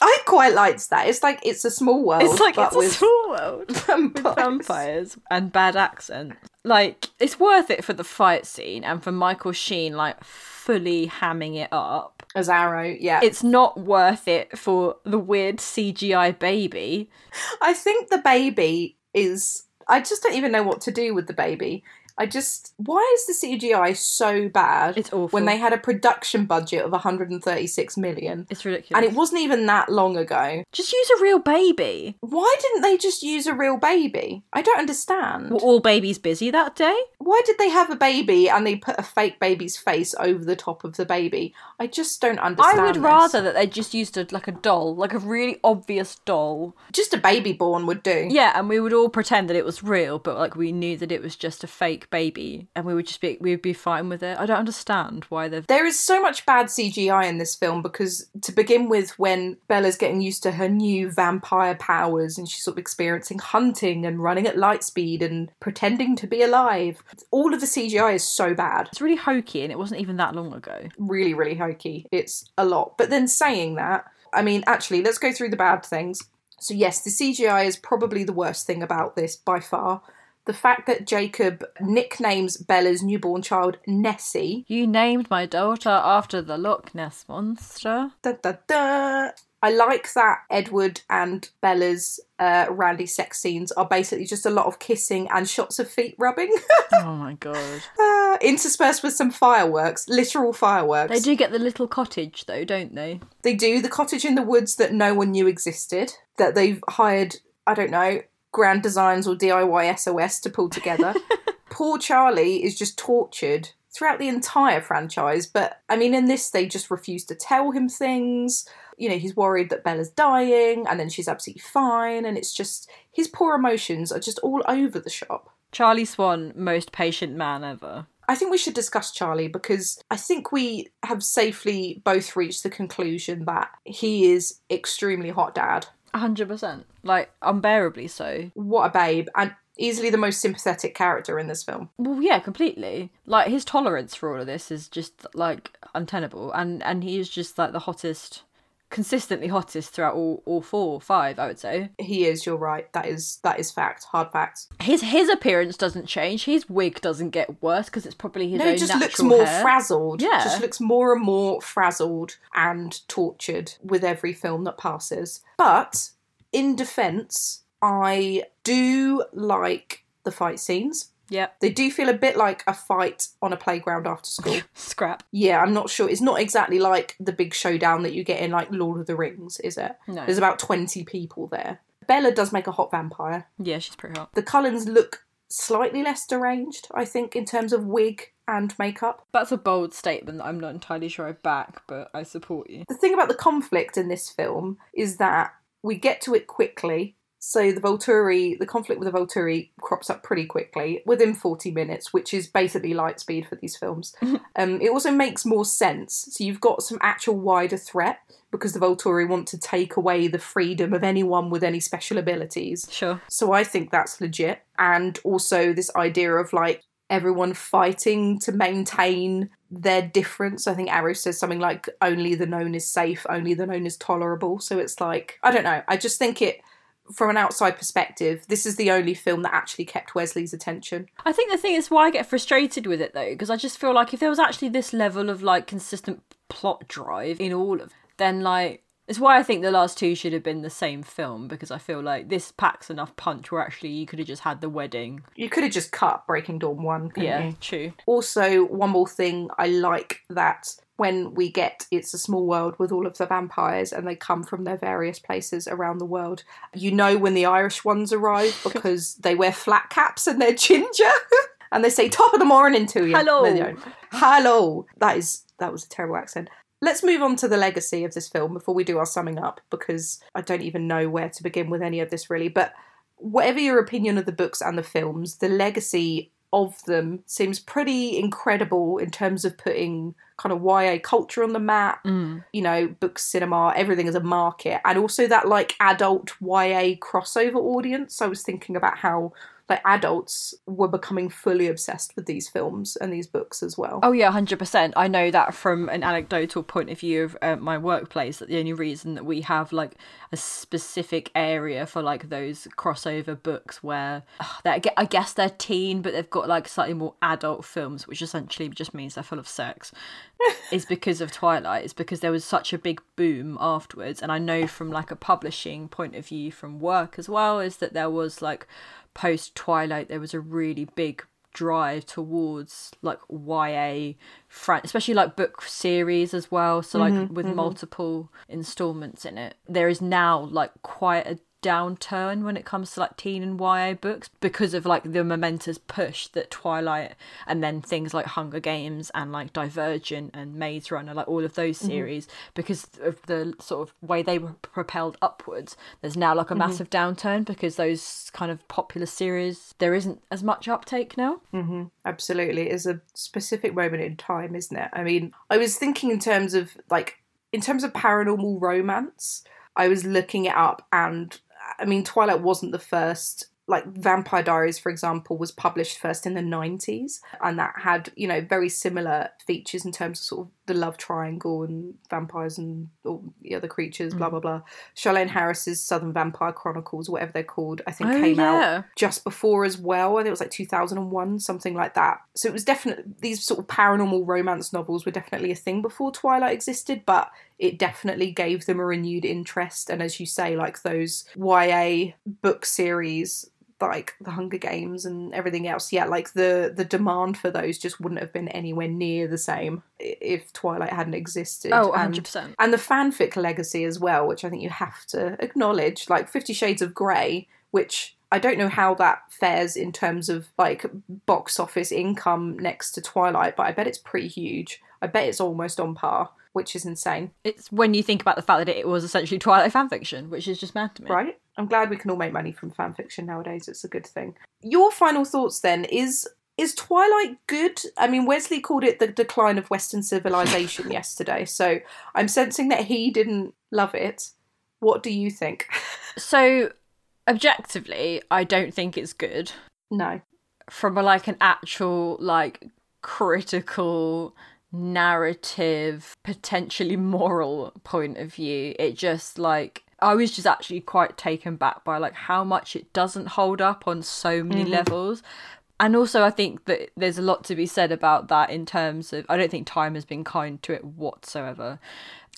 I quite liked that. It's like it's a small world. It's like but it's a with small world vampires. with vampires and bad accents. Like it's worth it for the fight scene and for Michael Sheen like fully hamming it up. As Aro, yeah. It's not worth it for the weird CGI baby. I think the baby is. I just don't even know what to do with the baby. I just. Why is the CGI so bad? It's awful. When they had a production budget of 136 million. It's ridiculous. And it wasn't even that long ago. just use a real baby. Why didn't they just use a real baby? I don't understand. Were all babies busy that day? Why did they have a baby and they put a fake baby's face over the top of the baby? I just don't understand. I would this. rather that they just used a, like a doll, like a really obvious doll. Just a baby born would do. Yeah, and we would all pretend that it was real, but like we knew that it was just a fake baby, and we would just be we would be fine with it. I don't understand why they've. There is so much bad CGI in this film because, to begin with, when Bella's getting used to her new vampire powers and she's sort of experiencing hunting and running at light speed and pretending to be alive, all of the CGI is so bad. It's really hokey, and it wasn't even that long ago. Really, really hokey. It's a lot. But then saying that, I mean, actually, let's go through the bad things. So, yes, the CGI is probably the worst thing about this by far. The fact that Jacob nicknames Bella's newborn child Nessie You named my daughter after the Loch Ness monster. Da, da, da. I like that Edward and Bella's uh, randy sex scenes are basically just a lot of kissing and shots of feet rubbing, oh my god! uh, interspersed with some fireworks, literal fireworks. They do get the little cottage though, don't they? They do the cottage in the woods that no one knew existed, that they've hired, I don't know, Grand Designs or DIY SOS to pull together. Poor Charlie is just tortured throughout the entire franchise. But I mean, in this, they just refuse to tell him things. You know, he's worried that Bella's dying, and then she's absolutely fine. And it's just his poor emotions are just all over the shop. Charlie Swan, most patient man ever. I think we should discuss Charlie because I think we have safely both reached the conclusion that he is extremely hot dad. 100%. Like, unbearably so. What a babe. And easily the most sympathetic character in this film. Well, yeah, completely. Like, his tolerance for all of this is just, like, untenable. And, and he is just, like, the hottest consistently hottest throughout all, all four, five, I would say. He is, you're right. That is that is fact, hard fact. His his appearance doesn't change. His wig doesn't get worse because it's probably his No, own he just looks more hair. frazzled. Yeah. Just looks more and more frazzled and tortured with every film that passes. But in defense, I do like the fight scenes. Yep. They do feel a bit like a fight on a playground after school. Scrap. yeah, I'm not sure. It's not exactly like the big showdown that you get in like Lord of the Rings, is it? No. There's about 20 people there. Bella does make a hot vampire. Yeah, she's pretty hot. The Cullens look slightly less deranged, I think, in terms of wig and makeup. That's a bold statement that I'm not entirely sure I back, but I support you. The thing about the conflict in this film is that we get to it quickly. So the Volturi, the conflict with the Volturi crops up pretty quickly, within 40 minutes, which is basically light speed for these films. um, it also makes more sense. So you've got some actual wider threat because the Volturi want to take away the freedom of anyone with any special abilities. Sure. So I think that's legit. And also this idea of like everyone fighting to maintain their difference. I think Aro says something like only the known is safe, only the known is tolerable. So it's like I don't know. I just think it from an outside perspective, this is the only film that actually kept Wesley's attention. I think the thing is why I get frustrated with it though, because I just feel like if there was actually this level of like consistent plot drive in all of, then like it's why I think the last two should have been the same film because I feel like this packs enough punch where actually you could have just had the wedding. You could have just cut Breaking Dawn 1, Yeah, you? true. Also, one more thing, I like that when we get It's a Small World with all of the vampires and they come from their various places around the world, you know when the Irish ones arrive because they wear flat caps and they're ginger. and they say top of the morning to you. Hello. No, they don't. Hello. That is that was a terrible accent. Let's move on to the legacy of this film before we do our summing up because I don't even know where to begin with any of this really. But whatever your opinion of the books and the films, the legacy of them seems pretty incredible in terms of putting kind of YA culture on the map, mm. you know, book cinema, everything as a market, and also that like adult YA crossover audience. I was thinking about how like adults were becoming fully obsessed with these films and these books as well. Oh yeah, hundred percent. I know that from an anecdotal point of view of uh, my workplace. That the only reason that we have like a specific area for like those crossover books where uh, they I guess they're teen, but they've got like slightly more adult films, which essentially just means they're full of sex. is because of Twilight. It's because there was such a big boom afterwards, and I know from like a publishing point of view from work as well is that there was like post Twilight there was a really big drive towards like YA fran- especially like book series as well so like mm-hmm, with mm-hmm. multiple installments in it. There is now like quite a downturn when it comes to like teen and YA books because of like the momentous push that Twilight and then things like Hunger Games and like Divergent and Maze Runner like all of those mm-hmm. series because of the sort of way they were propelled upwards there's now like a mm-hmm. massive downturn because those kind of popular series there isn't as much uptake now mm-hmm. Absolutely. It's a specific moment in time, isn't it? I mean, I was thinking in terms of like in terms of paranormal romance, I was looking it up and I mean Twilight wasn't the first like Vampire Diaries, for example, was published first in the 90s, and that had, you know, very similar features in terms of sort of the love triangle and vampires and all the other creatures, mm. blah, blah, blah. Charlaine Harris's Southern Vampire Chronicles, whatever they're called, I think Oh, came yeah. out just before as well. I think it was like 2001, something like that. So it was definitely, these sort of paranormal romance novels were definitely a thing before Twilight existed, but it definitely gave them a renewed interest. And as you say, like those YA book series like the Hunger Games and everything else, yeah, like the the demand for those just wouldn't have been anywhere near the same if Twilight hadn't existed. Oh, 100%. and the fanfic legacy as well, which I think you have to acknowledge, like Fifty Shades of Grey, which I don't know how that fares in terms of like box office income next to Twilight, but I bet it's pretty huge. I bet it's almost on par, which is insane. It's when you think about the fact that it was essentially Twilight fanfiction, which is just mad to me. Right? I'm glad we can all make money from fan fiction nowadays. It's a good thing. Your final thoughts then is is Twilight good? I mean, Wesley called it the decline of Western civilization yesterday, so I'm sensing that he didn't love it. What do you think? So, objectively, I don't think it's good. No. From a, like an actual like critical narrative, potentially moral point of view, it just like I was just actually quite taken back by like how much it doesn't hold up on so many Mhm. levels. And also I think that there's a lot to be said about that in terms of I don't think time has been kind to it whatsoever.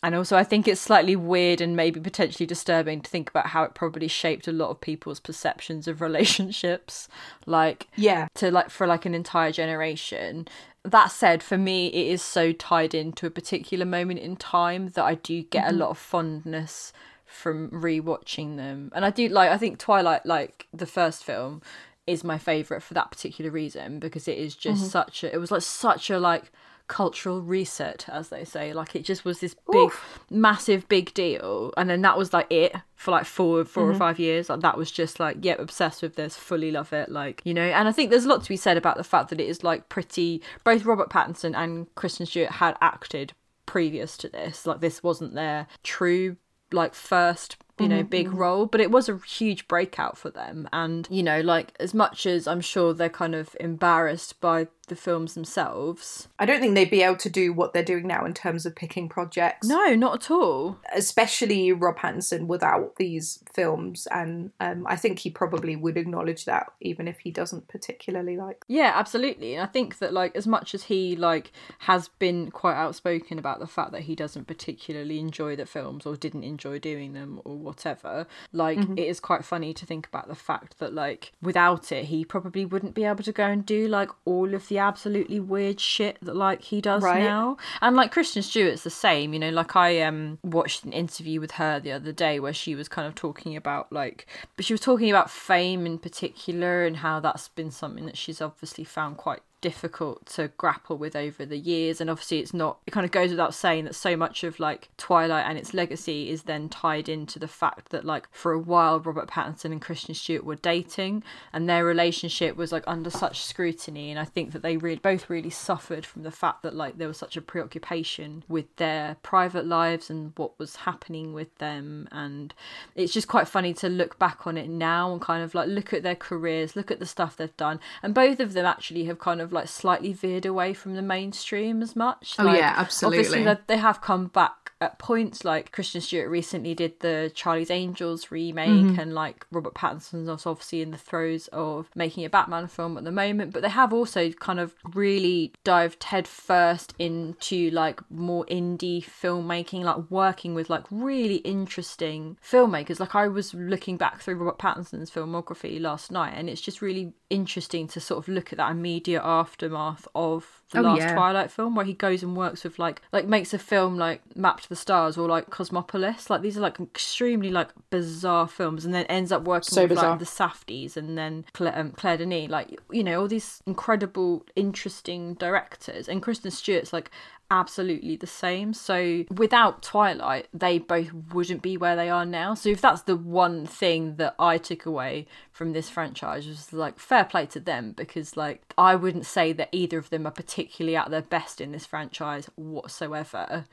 And also I think it's slightly weird and maybe potentially disturbing to think about how it probably shaped a lot of people's perceptions of relationships. Like Yeah. to like for like an entire generation. That said, for me, it is so tied into a particular moment in time that I do get a mm-hmm. lot of fondness from rewatching them. And I do like I think Twilight, like the first film, is my favourite for that particular reason because it is just mm-hmm. such a it was like such a like cultural reset as they say. Like it just was this big massive big deal. And then that was like it for like four four or mm-hmm. five years. Like that was just like yeah obsessed with this. Fully love it like you know. And i think there's a lot to be said about the fact that it is like pretty both robert pattinson and kristen stewart had acted previous to this. Like this wasn't their true like first you know mm-hmm, big mm-hmm. role. But it was a huge breakout for them. And you know like as much as i'm sure they're kind of embarrassed by the films themselves I don't think they'd be able to do what they're doing now in terms of picking projects. no not at all especially Rob Pattinson without these films, and um, I think he probably would acknowledge that, even if he doesn't particularly like. Yeah, absolutely. And I think that like as much as he like has been quite outspoken about the fact that he doesn't particularly enjoy the films or didn't enjoy doing them or whatever, like it is quite funny to think about the fact that like without it he probably wouldn't be able to go and do like all of the absolutely weird shit that like he does Right. now. And like Kristen Stewart's the same, you know, like I um watched an interview with her the other day where she was kind of talking about like but she was talking about fame in particular and how that's been something that she's obviously found quite difficult to grapple with over the years and obviously it's not it kind of goes without saying that so much of like Twilight and its legacy is then tied into the fact that like for a while Robert Pattinson and Kristen Stewart were dating and their relationship was like under such scrutiny and I think that they really both really suffered from the fact that like there was such a preoccupation with their private lives and what was happening with them and it's just quite funny to look back on it now and kind of like look at their careers look at the stuff they've done and both of them actually have kind of like slightly veered away from the mainstream as much Oh, Like, yeah, absolutely. obviously they- they have come back at points like Kristen Stewart recently did the Charlie's Angels remake Mm-hmm. and like Robert Pattinson's also obviously in the throes of making a Batman film at the moment but they have also kind of really dived head first into like more indie filmmaking like working with like really interesting filmmakers like I was looking back through Robert Pattinson's filmography last night and it's just really interesting to sort of look at that immediate aftermath of the Oh, last yeah. Twilight film where he goes and works with like like makes a film like Map to the Stars or like Cosmopolis. Like these are like extremely like bizarre films, and then ends up working So with bizarre. like the Safdies and then Claire, um, Claire Denis. Like you know all these incredible, interesting directors, and Kristen Stewart's like absolutely the same. So without Twilight, they both wouldn't be where they are now. So if that's the one thing that I took away from this franchise was like fair play to them because like I wouldn't say that either of them are particularly at their best in this franchise whatsoever.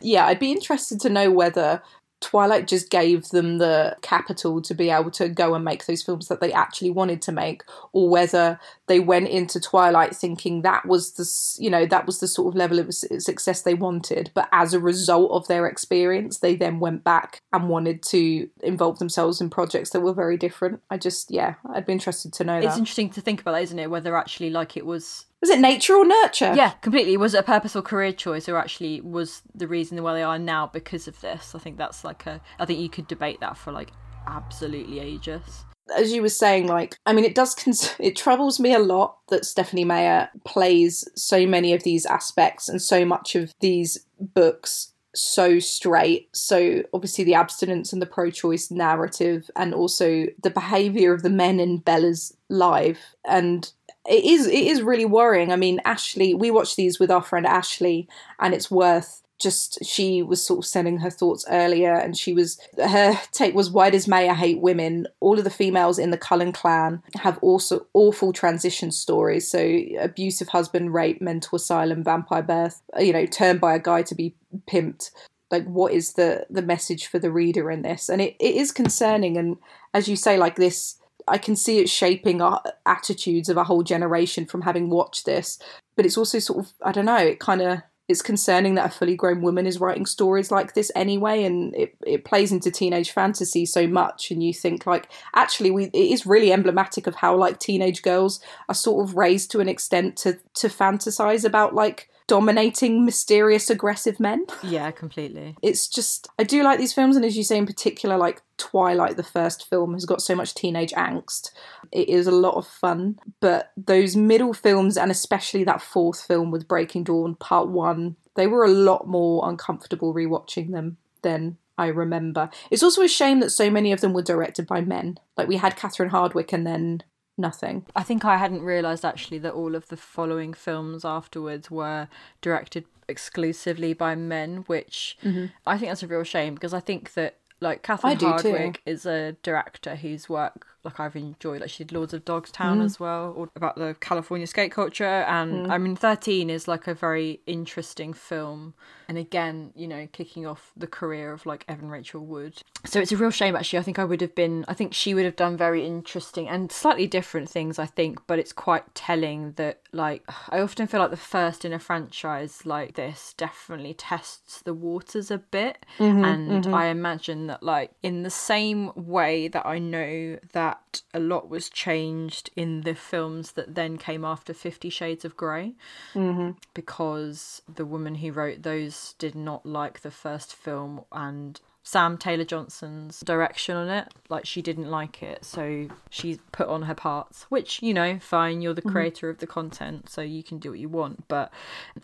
Yeah, I'd be interested to know whether Twilight just gave them the capital to be able to go and make those films that they actually wanted to make, or whether they went into Twilight thinking that was the you know that was the sort of level of success they wanted, but as a result of their experience, they then went back and wanted to involve themselves in projects that were very different. I just yeah, I'd be interested to know It's that. interesting to think about that, isn't it? Whether actually like it was Was it nature or nurture? yeah, completely. Was it a purposeful career choice, or actually was the reason where they are now because of this? I think that's like a. I think you could debate that for like absolutely ages. as you were saying, like, I mean, it does, cons- it troubles me a lot that Stephenie Meyer plays so many of these aspects and so much of these books so straight. So obviously the abstinence and the pro-choice narrative, and also the behaviour of the men in Bella's life, and it is it is really worrying. I mean, Ashley, we watched these with our friend Ashley, and it's worth just she was sort of sending her thoughts earlier and she was her take was why does Meyer hate women? All of the females in the Cullen clan have also awful transition stories. So abusive husband, rape, mental asylum, vampire birth, you know, turned by a guy to be pimped. Like what is the the message for the reader in this? And it, it is concerning and as you say, like this I can see it shaping our attitudes of a whole generation from having watched this. But it's also sort of I don't know, it kind of it's concerning that a fully grown woman is writing stories like this anyway and it, it plays into teenage fantasy so much and you think like actually we it is really emblematic of how like teenage girls are sort of raised to an extent to to fantasize about like dominating mysterious aggressive men Yeah, completely. it's just I do like these films, and as you say in particular, like Twilight, the first film, has got so much teenage angst. It is a lot of fun, but those middle films, and especially that fourth film with Breaking Dawn Part One, they were a lot more uncomfortable rewatching them than I remember. It's also a shame that so many of them were directed by men. Like we had Catherine Hardwicke, and then nothing. I think I hadn't realised actually that all of the following films afterwards were directed exclusively by men, which mm-hmm. I think that's a real shame because I think that like Catherine I do too. Hardwicke is a director whose work like I've enjoyed. Like she did Lords of Dogtown mm. as well, or about the California skate culture. And mm. I mean, Thirteen is like a very interesting film. And again, you know, kicking off the career of like Evan Rachel Wood. So it's a real shame actually. I think I would have been I think she would have done very interesting and slightly different things, I think, but it's quite telling that like I often feel like the first in a franchise like this definitely tests the waters a bit. Mm-hmm, and mm-hmm. I imagine that like in the same way that I know that a lot was changed in the films that then came after 50 Shades of gray mm-hmm. because the woman who wrote those did not like the first film and Sam Taylor Johnson's direction on it. Like she didn't like it, so she put on her parts, which, you know, fine, you're the mm-hmm. creator of the content, so you can do what you want. But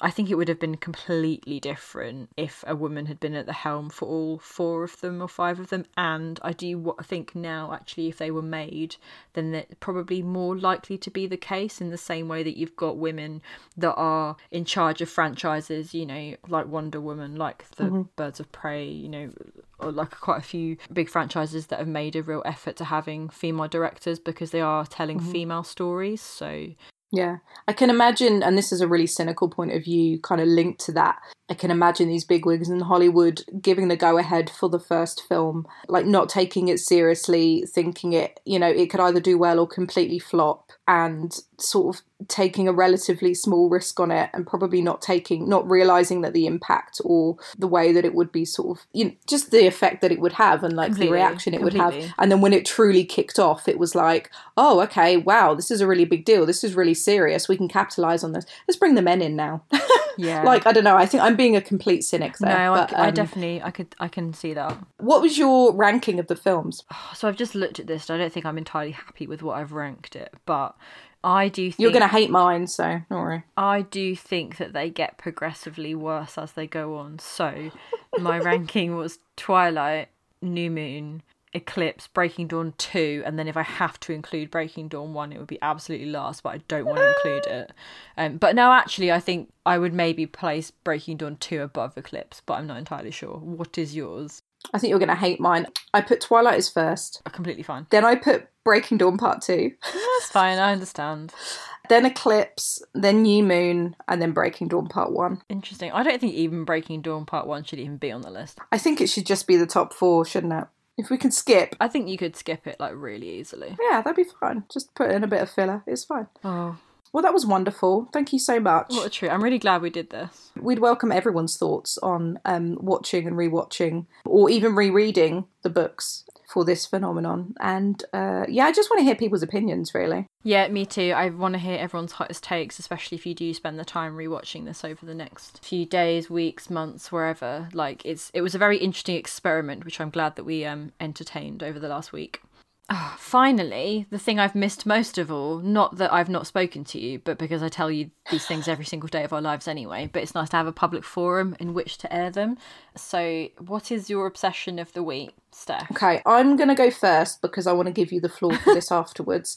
I think it would have been completely different if a woman had been at the helm for all four of them or five of them. And I do think now, actually, if they were made, then they're probably more likely to be the case in the same way that you've got women that are in charge of franchises, you know, like Wonder Woman, like the mm-hmm. Birds of Prey, you know, or like quite a few big franchises that have made a real effort to having female directors because they are telling mm-hmm. female stories. So Yeah. I can imagine, and this is a really cynical point of view, kind of linked to that. I can imagine these bigwigs in Hollywood giving the go ahead for the first film, like not taking it seriously, thinking it, you know, it could either do well or completely flop, and sort of taking a relatively small risk on it and probably not taking, not realizing that the impact or the way that it would be sort of, you know, just the effect that it would have and like the reaction it would have. And then when it truly kicked off, it was like, oh, okay, wow, this is a really big deal. This is really serious. We can capitalize on this. Let's bring the men in now. yeah, like, I don't know. I think I'm being a complete cynic there. no, but, I, I um, definitely, I could, I can see that. What was your ranking of the films? So I've just looked at this. and I don't think I'm entirely happy with what I've ranked it, but I do think You're going to hate mine, so don't worry. I do think that they get progressively worse as they go on. So my ranking was Twilight, New Moon, Eclipse, Breaking Dawn 2, and then if I have to include Breaking Dawn 1, it would be absolutely last, but I don't want to include it. Um, but no, actually, I think I would maybe place Breaking Dawn 2 above Eclipse, but I'm not entirely sure. What is yours? I think you're going to hate mine. I put Twilight as first. Completely fine. Then I put Breaking Dawn Part 2. That's fine, I understand. Then Eclipse. Then New Moon. And then Breaking Dawn Part 1. Interesting. I don't think even Breaking Dawn Part 1 should even be on the list. I think it should just be the top four, shouldn't it? If we can skip. I think you could skip it like really easily. Yeah, that'd be fine. Just put in a bit of filler. It's fine. Oh, Well, that was wonderful. Thank you so much. what a treat. I'm really glad we did this. We'd welcome everyone's thoughts on um, watching and rewatching or even rereading the books for this phenomenon. And uh, yeah, I just want to hear people's opinions, really. Yeah, me too. I want to hear everyone's hottest takes, especially if you do spend the time rewatching this over the next few days, weeks, months, wherever. Like it's it was a very interesting experiment, which I'm glad that we um entertained over the last week. Ah, finally, the thing I've missed most of all, not that I've not spoken to you, but because I tell you these things every single day of our lives anyway, but it's nice to have a public forum in which to air them. So, what is your obsession of the week, Steph? Okay, I'm going to go first because I want to give you the floor for this afterwards.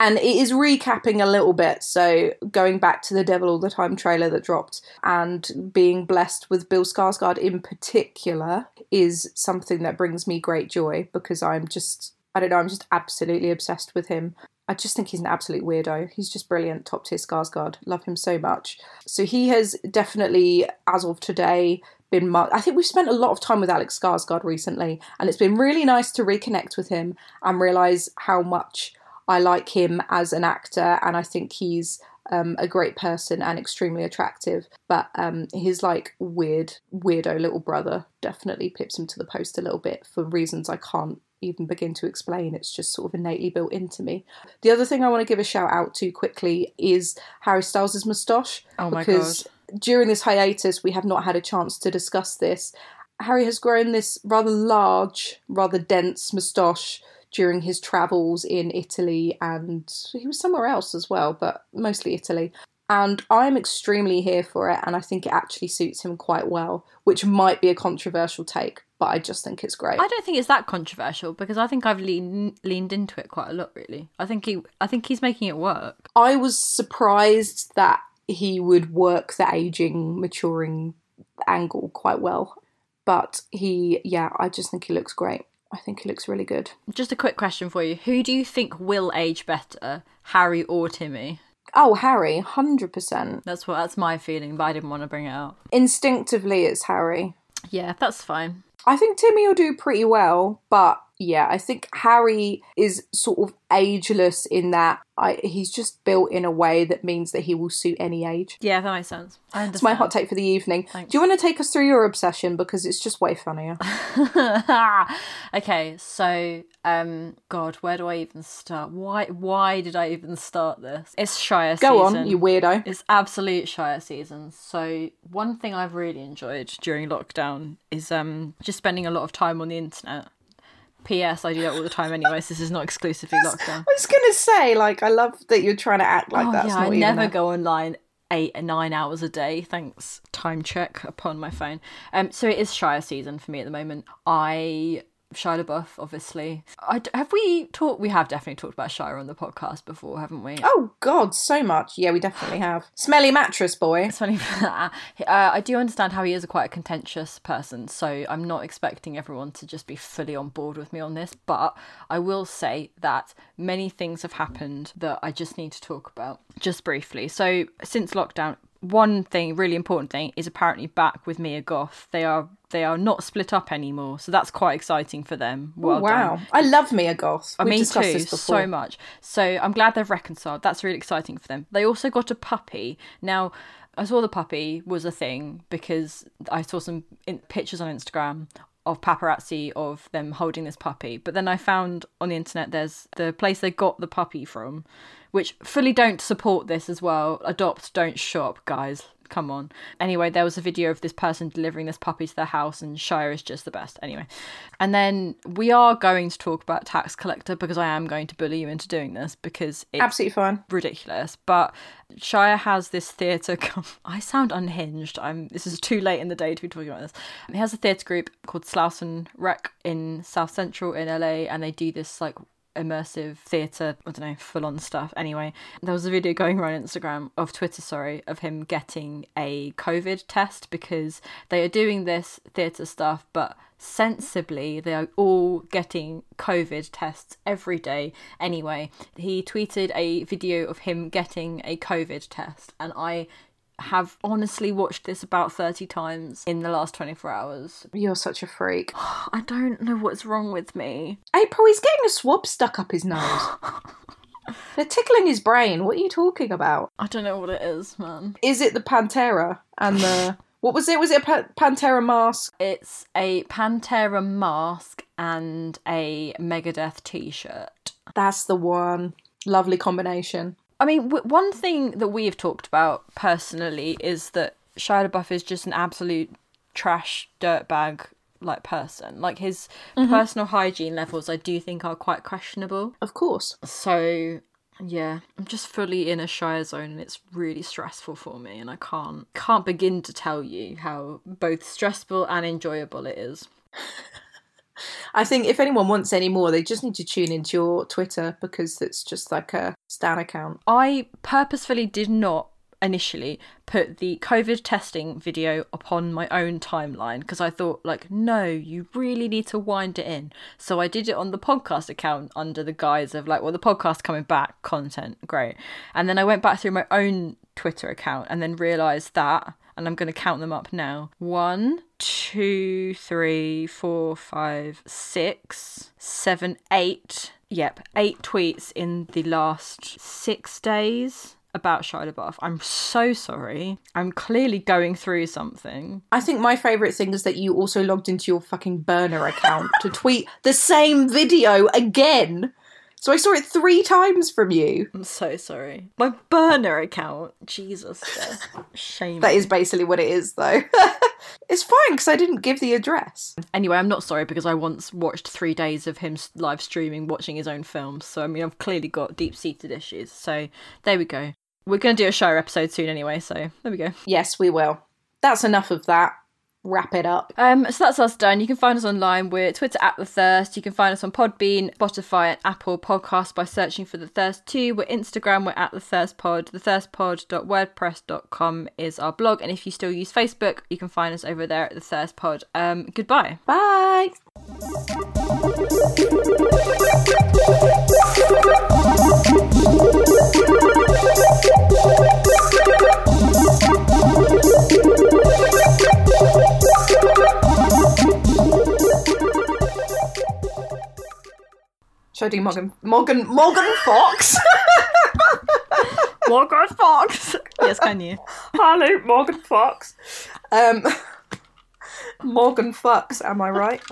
And it is recapping a little bit. So, going back to the Devil All the Time trailer that dropped and being blessed with Bill Skarsgård in particular is something that brings me great joy because I'm just, I don't know, I'm just absolutely obsessed with him. I just think he's an absolute weirdo. He's just brilliant, top tier Skarsgård. Love him so much. So he has definitely, as of today, been. Mu- I think we've spent a lot of time with Alex Skarsgård recently, and it's been really nice to reconnect with him and realize how much I like him as an actor, and I think he's um, a great person and extremely attractive. But um, his like weird, weirdo little brother definitely pips him to the post a little bit for reasons I can't even begin to explain. It's just sort of innately built into me. The other thing I want to give a shout out to quickly is Harry Styles' moustache. Oh my god. because during this hiatus, we have not had a chance to discuss this. Harry has grown this rather large, rather dense moustache during his travels in Italy and he was somewhere else as well, but mostly Italy. And I'm extremely here for it, and I think it actually suits him quite well, which might be a controversial take, but I just think it's great. I don't think it's that controversial because I think I've leaned leaned into it quite a lot. Really, I think he, I think he's making it work. I was surprised that he would work the aging, maturing angle quite well. But he, yeah, I just think he looks great. I think he looks really good. Just a quick question for you: Who do you think will age better, Harry or Timmy? Oh, Harry, 100%. That's what that's my feeling, but I didn't want to bring it out. Instinctively, it's Harry. Yeah, that's fine. I think Timmy will do pretty well, but yeah, I think Harry is sort of ageless in that I, he's just built in a way that means that he will suit any age. Yeah, that makes sense. It's my hot take for the evening. Thanks. Do you want to take us through your obsession because it's just way funnier? okay, so um God, where do I even start? Why why did I even start this? It's Shia season. Go season. on, you weirdo. It's absolute Shia season. So one thing I've really enjoyed during lockdown is um just spending a lot of time on the internet. P.S. I do that all the time anyway, so this is not exclusively lockdown. I was gonna say, like, I love that you're trying to act like Oh that's yeah, I never a- go online eight and nine hours a day. Thanks, time check upon my phone. Um, so it is Shia season for me at the moment. I Shia LaBeouf, obviously. I d have we talked? We have definitely talked about Shia on the podcast before, haven't we? Oh God, so much. Yeah, we definitely have. Smelly mattress boy. It's funny. uh, I do understand how he is a quite a contentious person, so I'm not expecting everyone to just be fully on board with me on this. But I will say that many things have happened that I just need to talk about just briefly. So since lockdown, one thing, really important thing, is apparently back with Mia Goth. They are they are not split up anymore, so that's quite exciting for them. Well done. wow, I love Mia Goth. I mean, discussed too, this before. so much. So I'm glad they've reconciled. That's really exciting for them. They also got a puppy. Now, I saw the puppy was a thing because I saw some in- pictures on Instagram of paparazzi of them holding this puppy. But then I found on the internet there's the place they got the puppy from, which fully don't support this as well. Adopt, don't shop, guys. Come on. Anyway, there was a video of this person delivering this puppy to their house, and Shia is just the best. Anyway, and then we are going to talk about Tax Collector because I am going to bully you into doing this because it's Absolutely fine. ridiculous. But Shia has this theatre. I sound unhinged. I'm. This is too late in the day to be talking about this. He has a theatre group called Slauson Rec in South Central in LA, and they do this like immersive theatre, I don't know, full on stuff. Anyway, there was a video going around Instagram, of Twitter, sorry, of him getting a COVID test because they are doing this theatre stuff, but sensibly they are all getting COVID tests every day. Anyway, he tweeted a video of him getting a COVID test, and I have honestly watched this about 30 times in the last 24 hours. You're such a freak. I don't know what's wrong with me. April, he's getting a swab stuck up his nose. They're tickling his brain. What are you talking about? I don't know what it is, man. Is it the Pantera and the what was it? Was it a pa- Pantera mask? It's a Pantera mask and a Megadeth t shirt. That's the one. Lovely combination. I mean, w- one thing that we have talked about personally is that Shia LaBeouf is just an absolute trash dirtbag like person. Like his Mm-hmm. personal hygiene levels, I do think are quite questionable. Of course. So yeah, I'm just fully in a Shia zone, and it's really stressful for me, and I can't can't begin to tell you how both stressful and enjoyable it is. I think if anyone wants any more, they just need to tune into your Twitter because it's just like a Stan account. I purposefully did not initially put the COVID testing video upon my own timeline because I thought, like, no, you really need to wind it in. So I did it on the podcast account under the guise of, like, well, the podcast coming back, content, great. And then I went back through my own Twitter account and then realised that, and I'm going to count them up now one, two, three, four, five, six, seven, eight. Yep, eight tweets in the last six days about Shia LaBeouf. I'm so sorry. I'm clearly going through something. I think my favourite thing is that you also logged into your fucking burner account to tweet the same video again. So I saw it three times from you. I'm so sorry. My burner account. Jesus. Shame. That is basically what it is, though. it's fine because I didn't give the address. Anyway, I'm not sorry because I once watched three days of him live streaming watching his own films. So, I mean, I've clearly got deep seated issues. So, there we go. We're going to do a Shia episode soon anyway. So, there we go. Yes, we will. That's enough of that. Wrap it up. Um, so that's us done. You can find us online. We're Twitter at The Thirst. You can find us on Podbean, Spotify, and Apple Podcasts by searching for The Thirst 2. We're Instagram. We're at The Thirst Pod. TheThirstPod.wordpress.com is our blog. And if you still use Facebook, you can find us over there at The Thirst Pod. Um, goodbye. Bye. Should I do Morgan Morgan Morgan Fox? Morgan Fox. yes, can you? Hello, Morgan Fox. Um Morgan Fox, am I right?